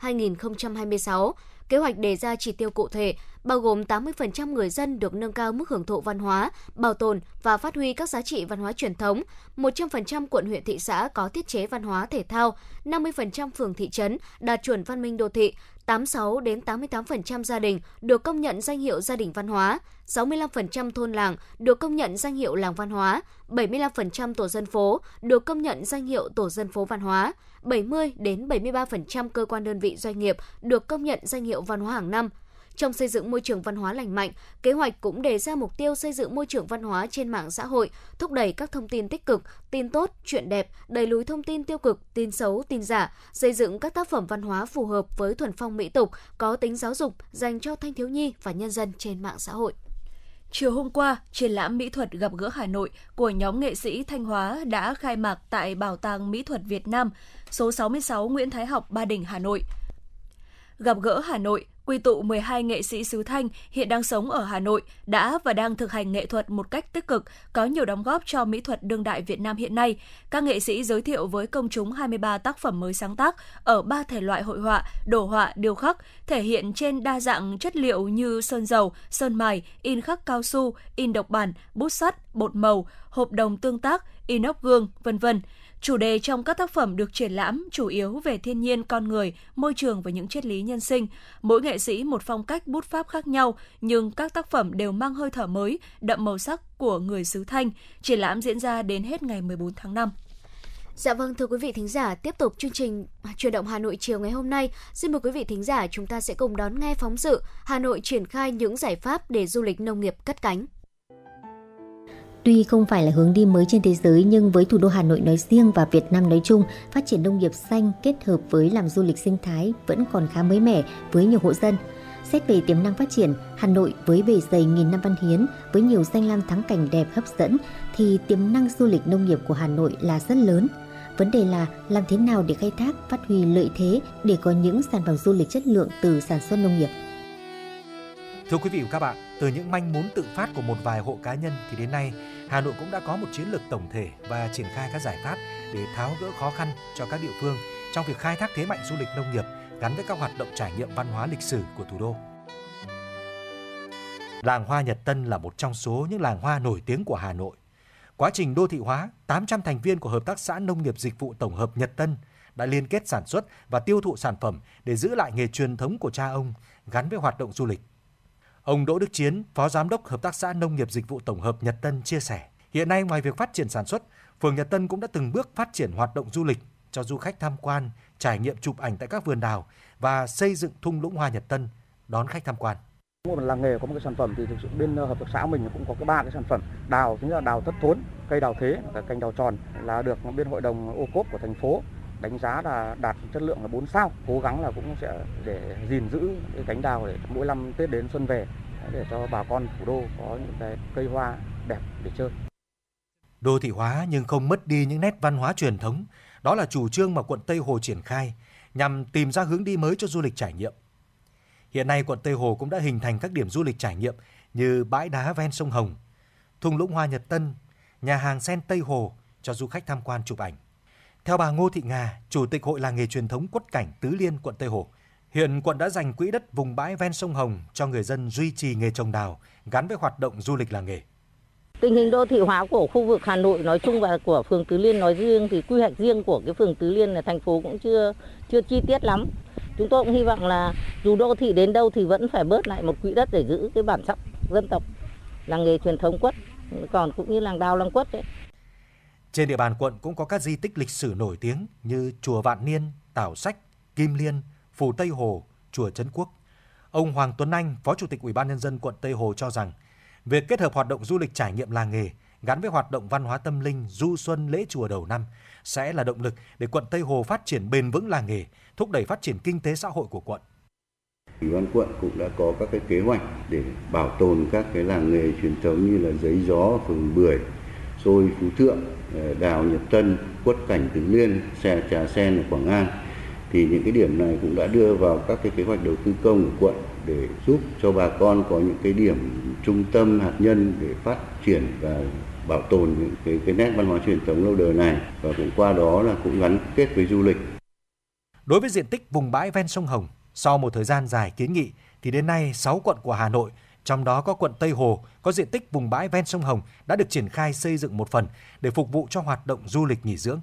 2022-2026. Kế hoạch đề ra chỉ tiêu cụ thể, bao gồm 80% người dân được nâng cao mức hưởng thụ văn hóa, bảo tồn và phát huy các giá trị văn hóa truyền thống, 100% quận huyện thị xã có thiết chế văn hóa thể thao, 50% phường thị trấn đạt chuẩn văn minh đô thị, 86 đến 88% gia đình được công nhận danh hiệu gia đình văn hóa, 65% thôn làng được công nhận danh hiệu làng văn hóa, 75% tổ dân phố được công nhận danh hiệu tổ dân phố văn hóa, 70 đến 73% cơ quan đơn vị doanh nghiệp được công nhận danh hiệu văn hóa hàng năm. Trong xây dựng môi trường văn hóa lành mạnh, kế hoạch cũng đề ra mục tiêu xây dựng môi trường văn hóa trên mạng xã hội, thúc đẩy các thông tin tích cực, tin tốt, chuyện đẹp, đẩy lùi thông tin tiêu cực, tin xấu, tin giả, xây dựng các tác phẩm văn hóa phù hợp với thuần phong mỹ tục, có tính giáo dục dành cho thanh thiếu nhi và nhân dân trên mạng xã hội. Chiều hôm qua, triển lãm mỹ thuật gặp gỡ Hà Nội của nhóm nghệ sĩ Thanh Hóa đã khai mạc tại Bảo tàng Mỹ thuật Việt Nam, số 66 Nguyễn Thái Học, Ba Đình, Hà Nội. Gặp gỡ Hà Nội quy tụ 12 nghệ sĩ xứ Thanh hiện đang sống ở Hà Nội đã và đang thực hành nghệ thuật một cách tích cực, có nhiều đóng góp cho mỹ thuật đương đại Việt Nam hiện nay. Các nghệ sĩ giới thiệu với công chúng 23 tác phẩm mới sáng tác ở ba thể loại hội họa, đồ họa, điêu khắc, thể hiện trên đa dạng chất liệu như sơn dầu, sơn mài, in khắc cao su, in độc bản, bút sắt, bột màu, hộp đồng tương tác, inox gương, vân vân. Chủ đề trong các tác phẩm được triển lãm chủ yếu về thiên nhiên, con người, môi trường và những triết lý nhân sinh. Mỗi nghệ sĩ một phong cách bút pháp khác nhau, nhưng các tác phẩm đều mang hơi thở mới, đậm màu sắc của người xứ Thanh. Triển lãm diễn ra đến hết ngày 14 tháng 5. Dạ vâng thưa quý vị thính giả, tiếp tục chương trình truyền động Hà Nội chiều ngày hôm nay. Xin mời quý vị thính giả chúng ta sẽ cùng đón nghe phóng sự Hà Nội triển khai những giải pháp để du lịch nông nghiệp cất cánh. Tuy không phải là hướng đi mới trên thế giới nhưng với thủ đô Hà Nội nói riêng và Việt Nam nói chung, phát triển nông nghiệp xanh kết hợp với làm du lịch sinh thái vẫn còn khá mới mẻ với nhiều hộ dân. Xét về tiềm năng phát triển, Hà Nội với bề dày nghìn năm văn hiến với nhiều danh lam thắng cảnh đẹp hấp dẫn thì tiềm năng du lịch nông nghiệp của Hà Nội là rất lớn. Vấn đề là làm thế nào để khai thác, phát huy lợi thế để có những sản phẩm du lịch chất lượng từ sản xuất nông nghiệp. Thưa quý vị và các bạn, từ những manh mún tự phát của một vài hộ cá nhân thì đến nay, Hà Nội cũng đã có một chiến lược tổng thể và triển khai các giải pháp để tháo gỡ khó khăn cho các địa phương trong việc khai thác thế mạnh du lịch nông nghiệp gắn với các hoạt động trải nghiệm văn hóa lịch sử của thủ đô. Làng hoa Nhật Tân là một trong số những làng hoa nổi tiếng của Hà Nội. Quá trình đô thị hóa, 800 thành viên của Hợp tác xã Nông nghiệp Dịch vụ Tổng hợp Nhật Tân đã liên kết sản xuất và tiêu thụ sản phẩm để giữ lại nghề truyền thống của cha ông gắn với hoạt động du lịch. Ông Đỗ Đức Chiến, Phó Giám đốc Hợp tác xã Nông nghiệp Dịch vụ Tổng hợp Nhật Tân chia sẻ, hiện nay ngoài việc phát triển sản xuất, phường Nhật Tân cũng đã từng bước phát triển hoạt động du lịch cho du khách tham quan, trải nghiệm chụp ảnh tại các vườn đào và xây dựng thung lũng hoa Nhật Tân đón khách tham quan. Mỗi Một làng nghề có một cái sản phẩm thì thực sự bên ờ, hợp tác xã mình cũng có cái ba cái sản phẩm đào chính là đào thất thốn cây đào thế và cành đào tròn là được bên hội đồng ô cốp của thành phố đánh giá là đạt chất lượng là 4 sao cố gắng là cũng sẽ để gìn giữ cái cánh đào để mỗi năm tết đến xuân về để cho bà con thủ đô có những cái cây hoa đẹp để chơi Đô thị hóa nhưng không mất đi những nét văn hóa truyền thống, đó là chủ trương mà quận Tây Hồ triển khai nhằm tìm ra hướng đi mới cho du lịch trải nghiệm. Hiện nay quận Tây Hồ cũng đã hình thành các điểm du lịch trải nghiệm như bãi đá ven sông Hồng, thung lũng hoa Nhật Tân, nhà hàng sen Tây Hồ cho du khách tham quan chụp ảnh. Theo bà Ngô Thị Nga, Chủ tịch Hội làng nghề truyền thống quất cảnh Tứ Liên, quận Tây Hồ, hiện quận đã dành quỹ đất vùng bãi ven sông Hồng cho người dân duy trì nghề trồng đào gắn với hoạt động du lịch làng nghề. Tình hình đô thị hóa của khu vực Hà Nội nói chung và của phường Tứ Liên nói riêng thì quy hoạch riêng của cái phường Tứ Liên là thành phố cũng chưa chưa chi tiết lắm. Chúng tôi cũng hy vọng là dù đô thị đến đâu thì vẫn phải bớt lại một quỹ đất để giữ cái bản sắc dân tộc làng nghề truyền thống quất còn cũng như làng đào làng quất đấy. Trên địa bàn quận cũng có các di tích lịch sử nổi tiếng như chùa Vạn Niên, Tảo Sách, Kim Liên, Phủ Tây Hồ, chùa Trấn Quốc. Ông Hoàng Tuấn Anh, Phó Chủ tịch Ủy ban nhân dân quận Tây Hồ cho rằng Việc kết hợp hoạt động du lịch trải nghiệm làng nghề gắn với hoạt động văn hóa tâm linh du xuân lễ chùa đầu năm sẽ là động lực để quận Tây Hồ phát triển bền vững làng nghề, thúc đẩy phát triển kinh tế xã hội của quận. Ủy ban quận cũng đã có các cái kế hoạch để bảo tồn các cái làng nghề truyền thống như là giấy gió, phường bưởi, xôi phú thượng, ờ, đào nhật tân, quất cảnh tứ liên, xe trà sen ở Quảng An. Thì những cái điểm này cũng đã đưa vào các cái kế hoạch đầu tư công của quận để giúp cho bà con có những cái điểm trung tâm hạt nhân để phát triển và bảo tồn những cái, cái nét văn hóa truyền thống lâu đời này và cũng qua đó là cũng gắn kết với du lịch. Đối với diện tích vùng bãi ven sông Hồng, sau một thời gian dài kiến nghị thì đến nay 6 quận của Hà Nội, trong đó có quận Tây Hồ có diện tích vùng bãi ven sông Hồng đã được triển khai xây dựng một phần để phục vụ cho hoạt động du lịch nghỉ dưỡng.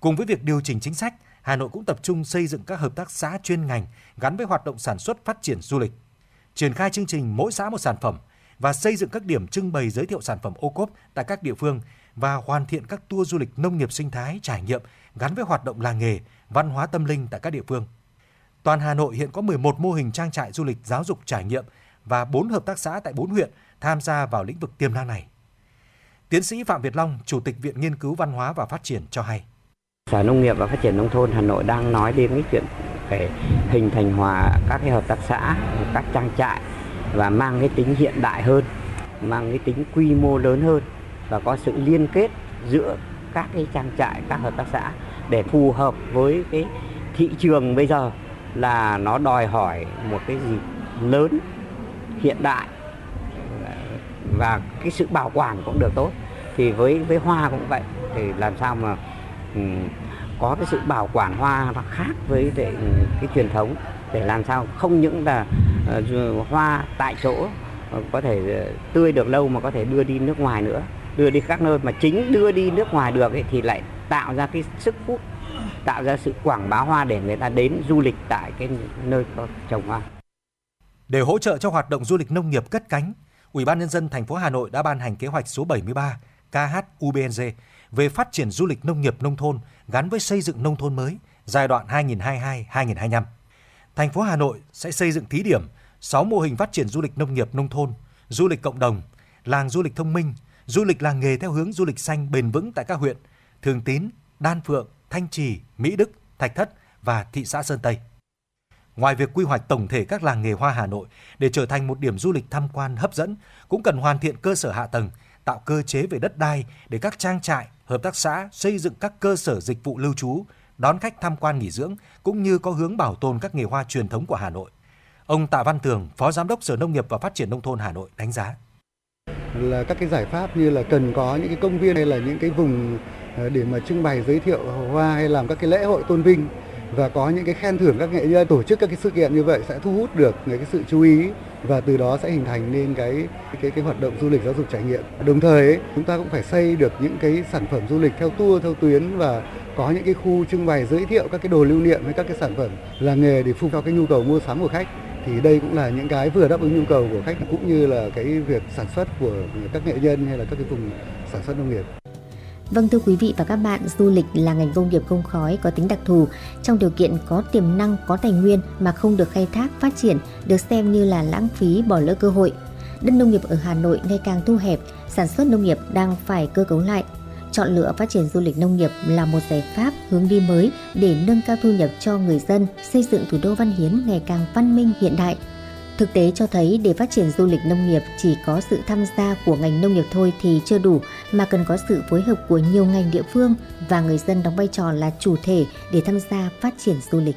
Cùng với việc điều chỉnh chính sách, Hà Nội cũng tập trung xây dựng các hợp tác xã chuyên ngành gắn với hoạt động sản xuất phát triển du lịch. Triển khai chương trình mỗi xã một sản phẩm và xây dựng các điểm trưng bày giới thiệu sản phẩm ô cốp tại các địa phương và hoàn thiện các tour du lịch nông nghiệp sinh thái trải nghiệm gắn với hoạt động làng nghề, văn hóa tâm linh tại các địa phương. Toàn Hà Nội hiện có 11 mô hình trang trại du lịch giáo dục trải nghiệm và 4 hợp tác xã tại 4 huyện tham gia vào lĩnh vực tiềm năng này. Tiến sĩ Phạm Việt Long, Chủ tịch Viện Nghiên cứu Văn hóa và Phát triển cho hay. Sở Nông nghiệp và Phát triển Nông thôn Hà Nội đang nói đến cái chuyện phải hình thành hòa các cái hợp tác xã, các trang trại và mang cái tính hiện đại hơn, mang cái tính quy mô lớn hơn và có sự liên kết giữa các cái trang trại, các hợp tác xã để phù hợp với cái thị trường bây giờ là nó đòi hỏi một cái gì lớn hiện đại. Và cái sự bảo quản cũng được tốt. Thì với với hoa cũng vậy. Thì làm sao mà um, có cái sự bảo quản hoa nó khác với để, ừ, cái truyền thống. Để làm sao không những là uh, hoa tại chỗ ờ, có thể ờ, tươi được lâu mà có thể đưa đi nước ngoài nữa đưa đi các nơi. Mà chính đưa đi nước ngoài được ấy, thì lại tạo ra cái sức hút tạo ra sự quảng bá hoa để người ta đến du lịch tại cái nơi có trồng hoa. Để hỗ trợ cho hoạt động du lịch nông nghiệp cất cánh, Ủy ban nhân dân thành phố Hà Nội đã ban hành kế hoạch số 73 KHUBNG về phát triển du lịch nông nghiệp nông thôn gắn với xây dựng nông thôn mới giai đoạn 2022-2025. Thành phố Hà Nội sẽ xây dựng thí điểm 6 mô hình phát triển du lịch nông nghiệp nông thôn, du lịch cộng đồng, làng du lịch thông minh, du lịch làng nghề theo hướng du lịch xanh bền vững tại các huyện Thường Tín, Đan Phượng, Thanh Trì, Mỹ Đức, Thạch Thất và thị xã Sơn Tây. Ngoài việc quy hoạch tổng thể các làng nghề hoa Hà Nội để trở thành một điểm du lịch tham quan hấp dẫn, cũng cần hoàn thiện cơ sở hạ tầng, tạo cơ chế về đất đai để các trang trại, hợp tác xã xây dựng các cơ sở dịch vụ lưu trú, đón khách tham quan nghỉ dưỡng cũng như có hướng bảo tồn các nghề hoa truyền thống của Hà Nội. Ông Tạ Văn Tường, Phó Giám đốc Sở Nông nghiệp và Phát triển Nông thôn Hà Nội đánh giá. Là các cái giải pháp như là cần có những cái công viên hay là những cái vùng ờ, để mà trưng bày giới thiệu hoa hay làm các cái lễ hội tôn vinh và có những cái khen thưởng các nghệ nhân tổ chức các cái sự kiện như vậy sẽ thu hút được cái sự chú ý và từ đó sẽ hình thành nên cái cái cái hoạt động du lịch giáo dục trải nghiệm. Đồng thời ấy, chúng ta cũng phải xây được những cái sản phẩm du lịch theo tour theo tuyến và có những cái khu trưng bày giới thiệu các cái đồ lưu niệm với các cái sản phẩm làng nghề để phục vụ cho cái nhu cầu mua sắm của khách thì đây cũng là những cái vừa đáp ứng nhu cầu của khách cũng như là cái việc sản xuất của các nghệ nhân hay là các cái vùng sản xuất nông nghiệp. Vâng thưa quý vị và các bạn, du lịch là ngành công nghiệp không khói có tính đặc thù. Trong điều kiện có tiềm năng, có tài nguyên mà không được khai thác, phát triển, được xem như là lãng phí, bỏ lỡ cơ hội. Đất nông nghiệp ở Hà Nội ngày càng thu hẹp, sản xuất nông nghiệp đang phải cơ cấu lại. Chọn lựa phát triển du lịch nông nghiệp là một giải pháp hướng đi mới để nâng cao thu nhập cho người dân, xây dựng thủ đô Văn Hiến ngày càng văn minh hiện đại. Thực tế cho thấy để phát triển du lịch nông nghiệp chỉ có sự tham gia của ngành nông nghiệp thôi thì chưa đủ, mà cần có sự phối hợp của nhiều ngành địa phương và người dân đóng vai trò là chủ thể để tham gia phát triển du lịch.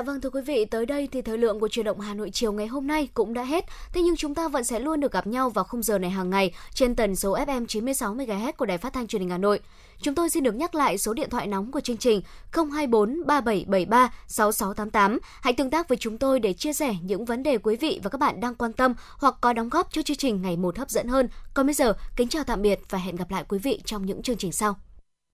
Dạ vâng thưa quý vị, tới đây thì thời lượng của truyền động Hà Nội chiều ngày hôm nay cũng đã hết. Thế nhưng chúng ta vẫn sẽ luôn được gặp nhau vào khung giờ này hàng ngày trên tần số FM 96 MHz của Đài Phát thanh Truyền hình Hà Nội. Chúng tôi xin được nhắc lại số điện thoại nóng của chương trình 024 3773 6688. Hãy tương tác với chúng tôi để chia sẻ những vấn đề quý vị và các bạn đang quan tâm hoặc có đóng góp cho chương trình ngày một hấp dẫn hơn. Còn bây giờ, kính chào tạm biệt và hẹn gặp lại quý vị trong những chương trình sau.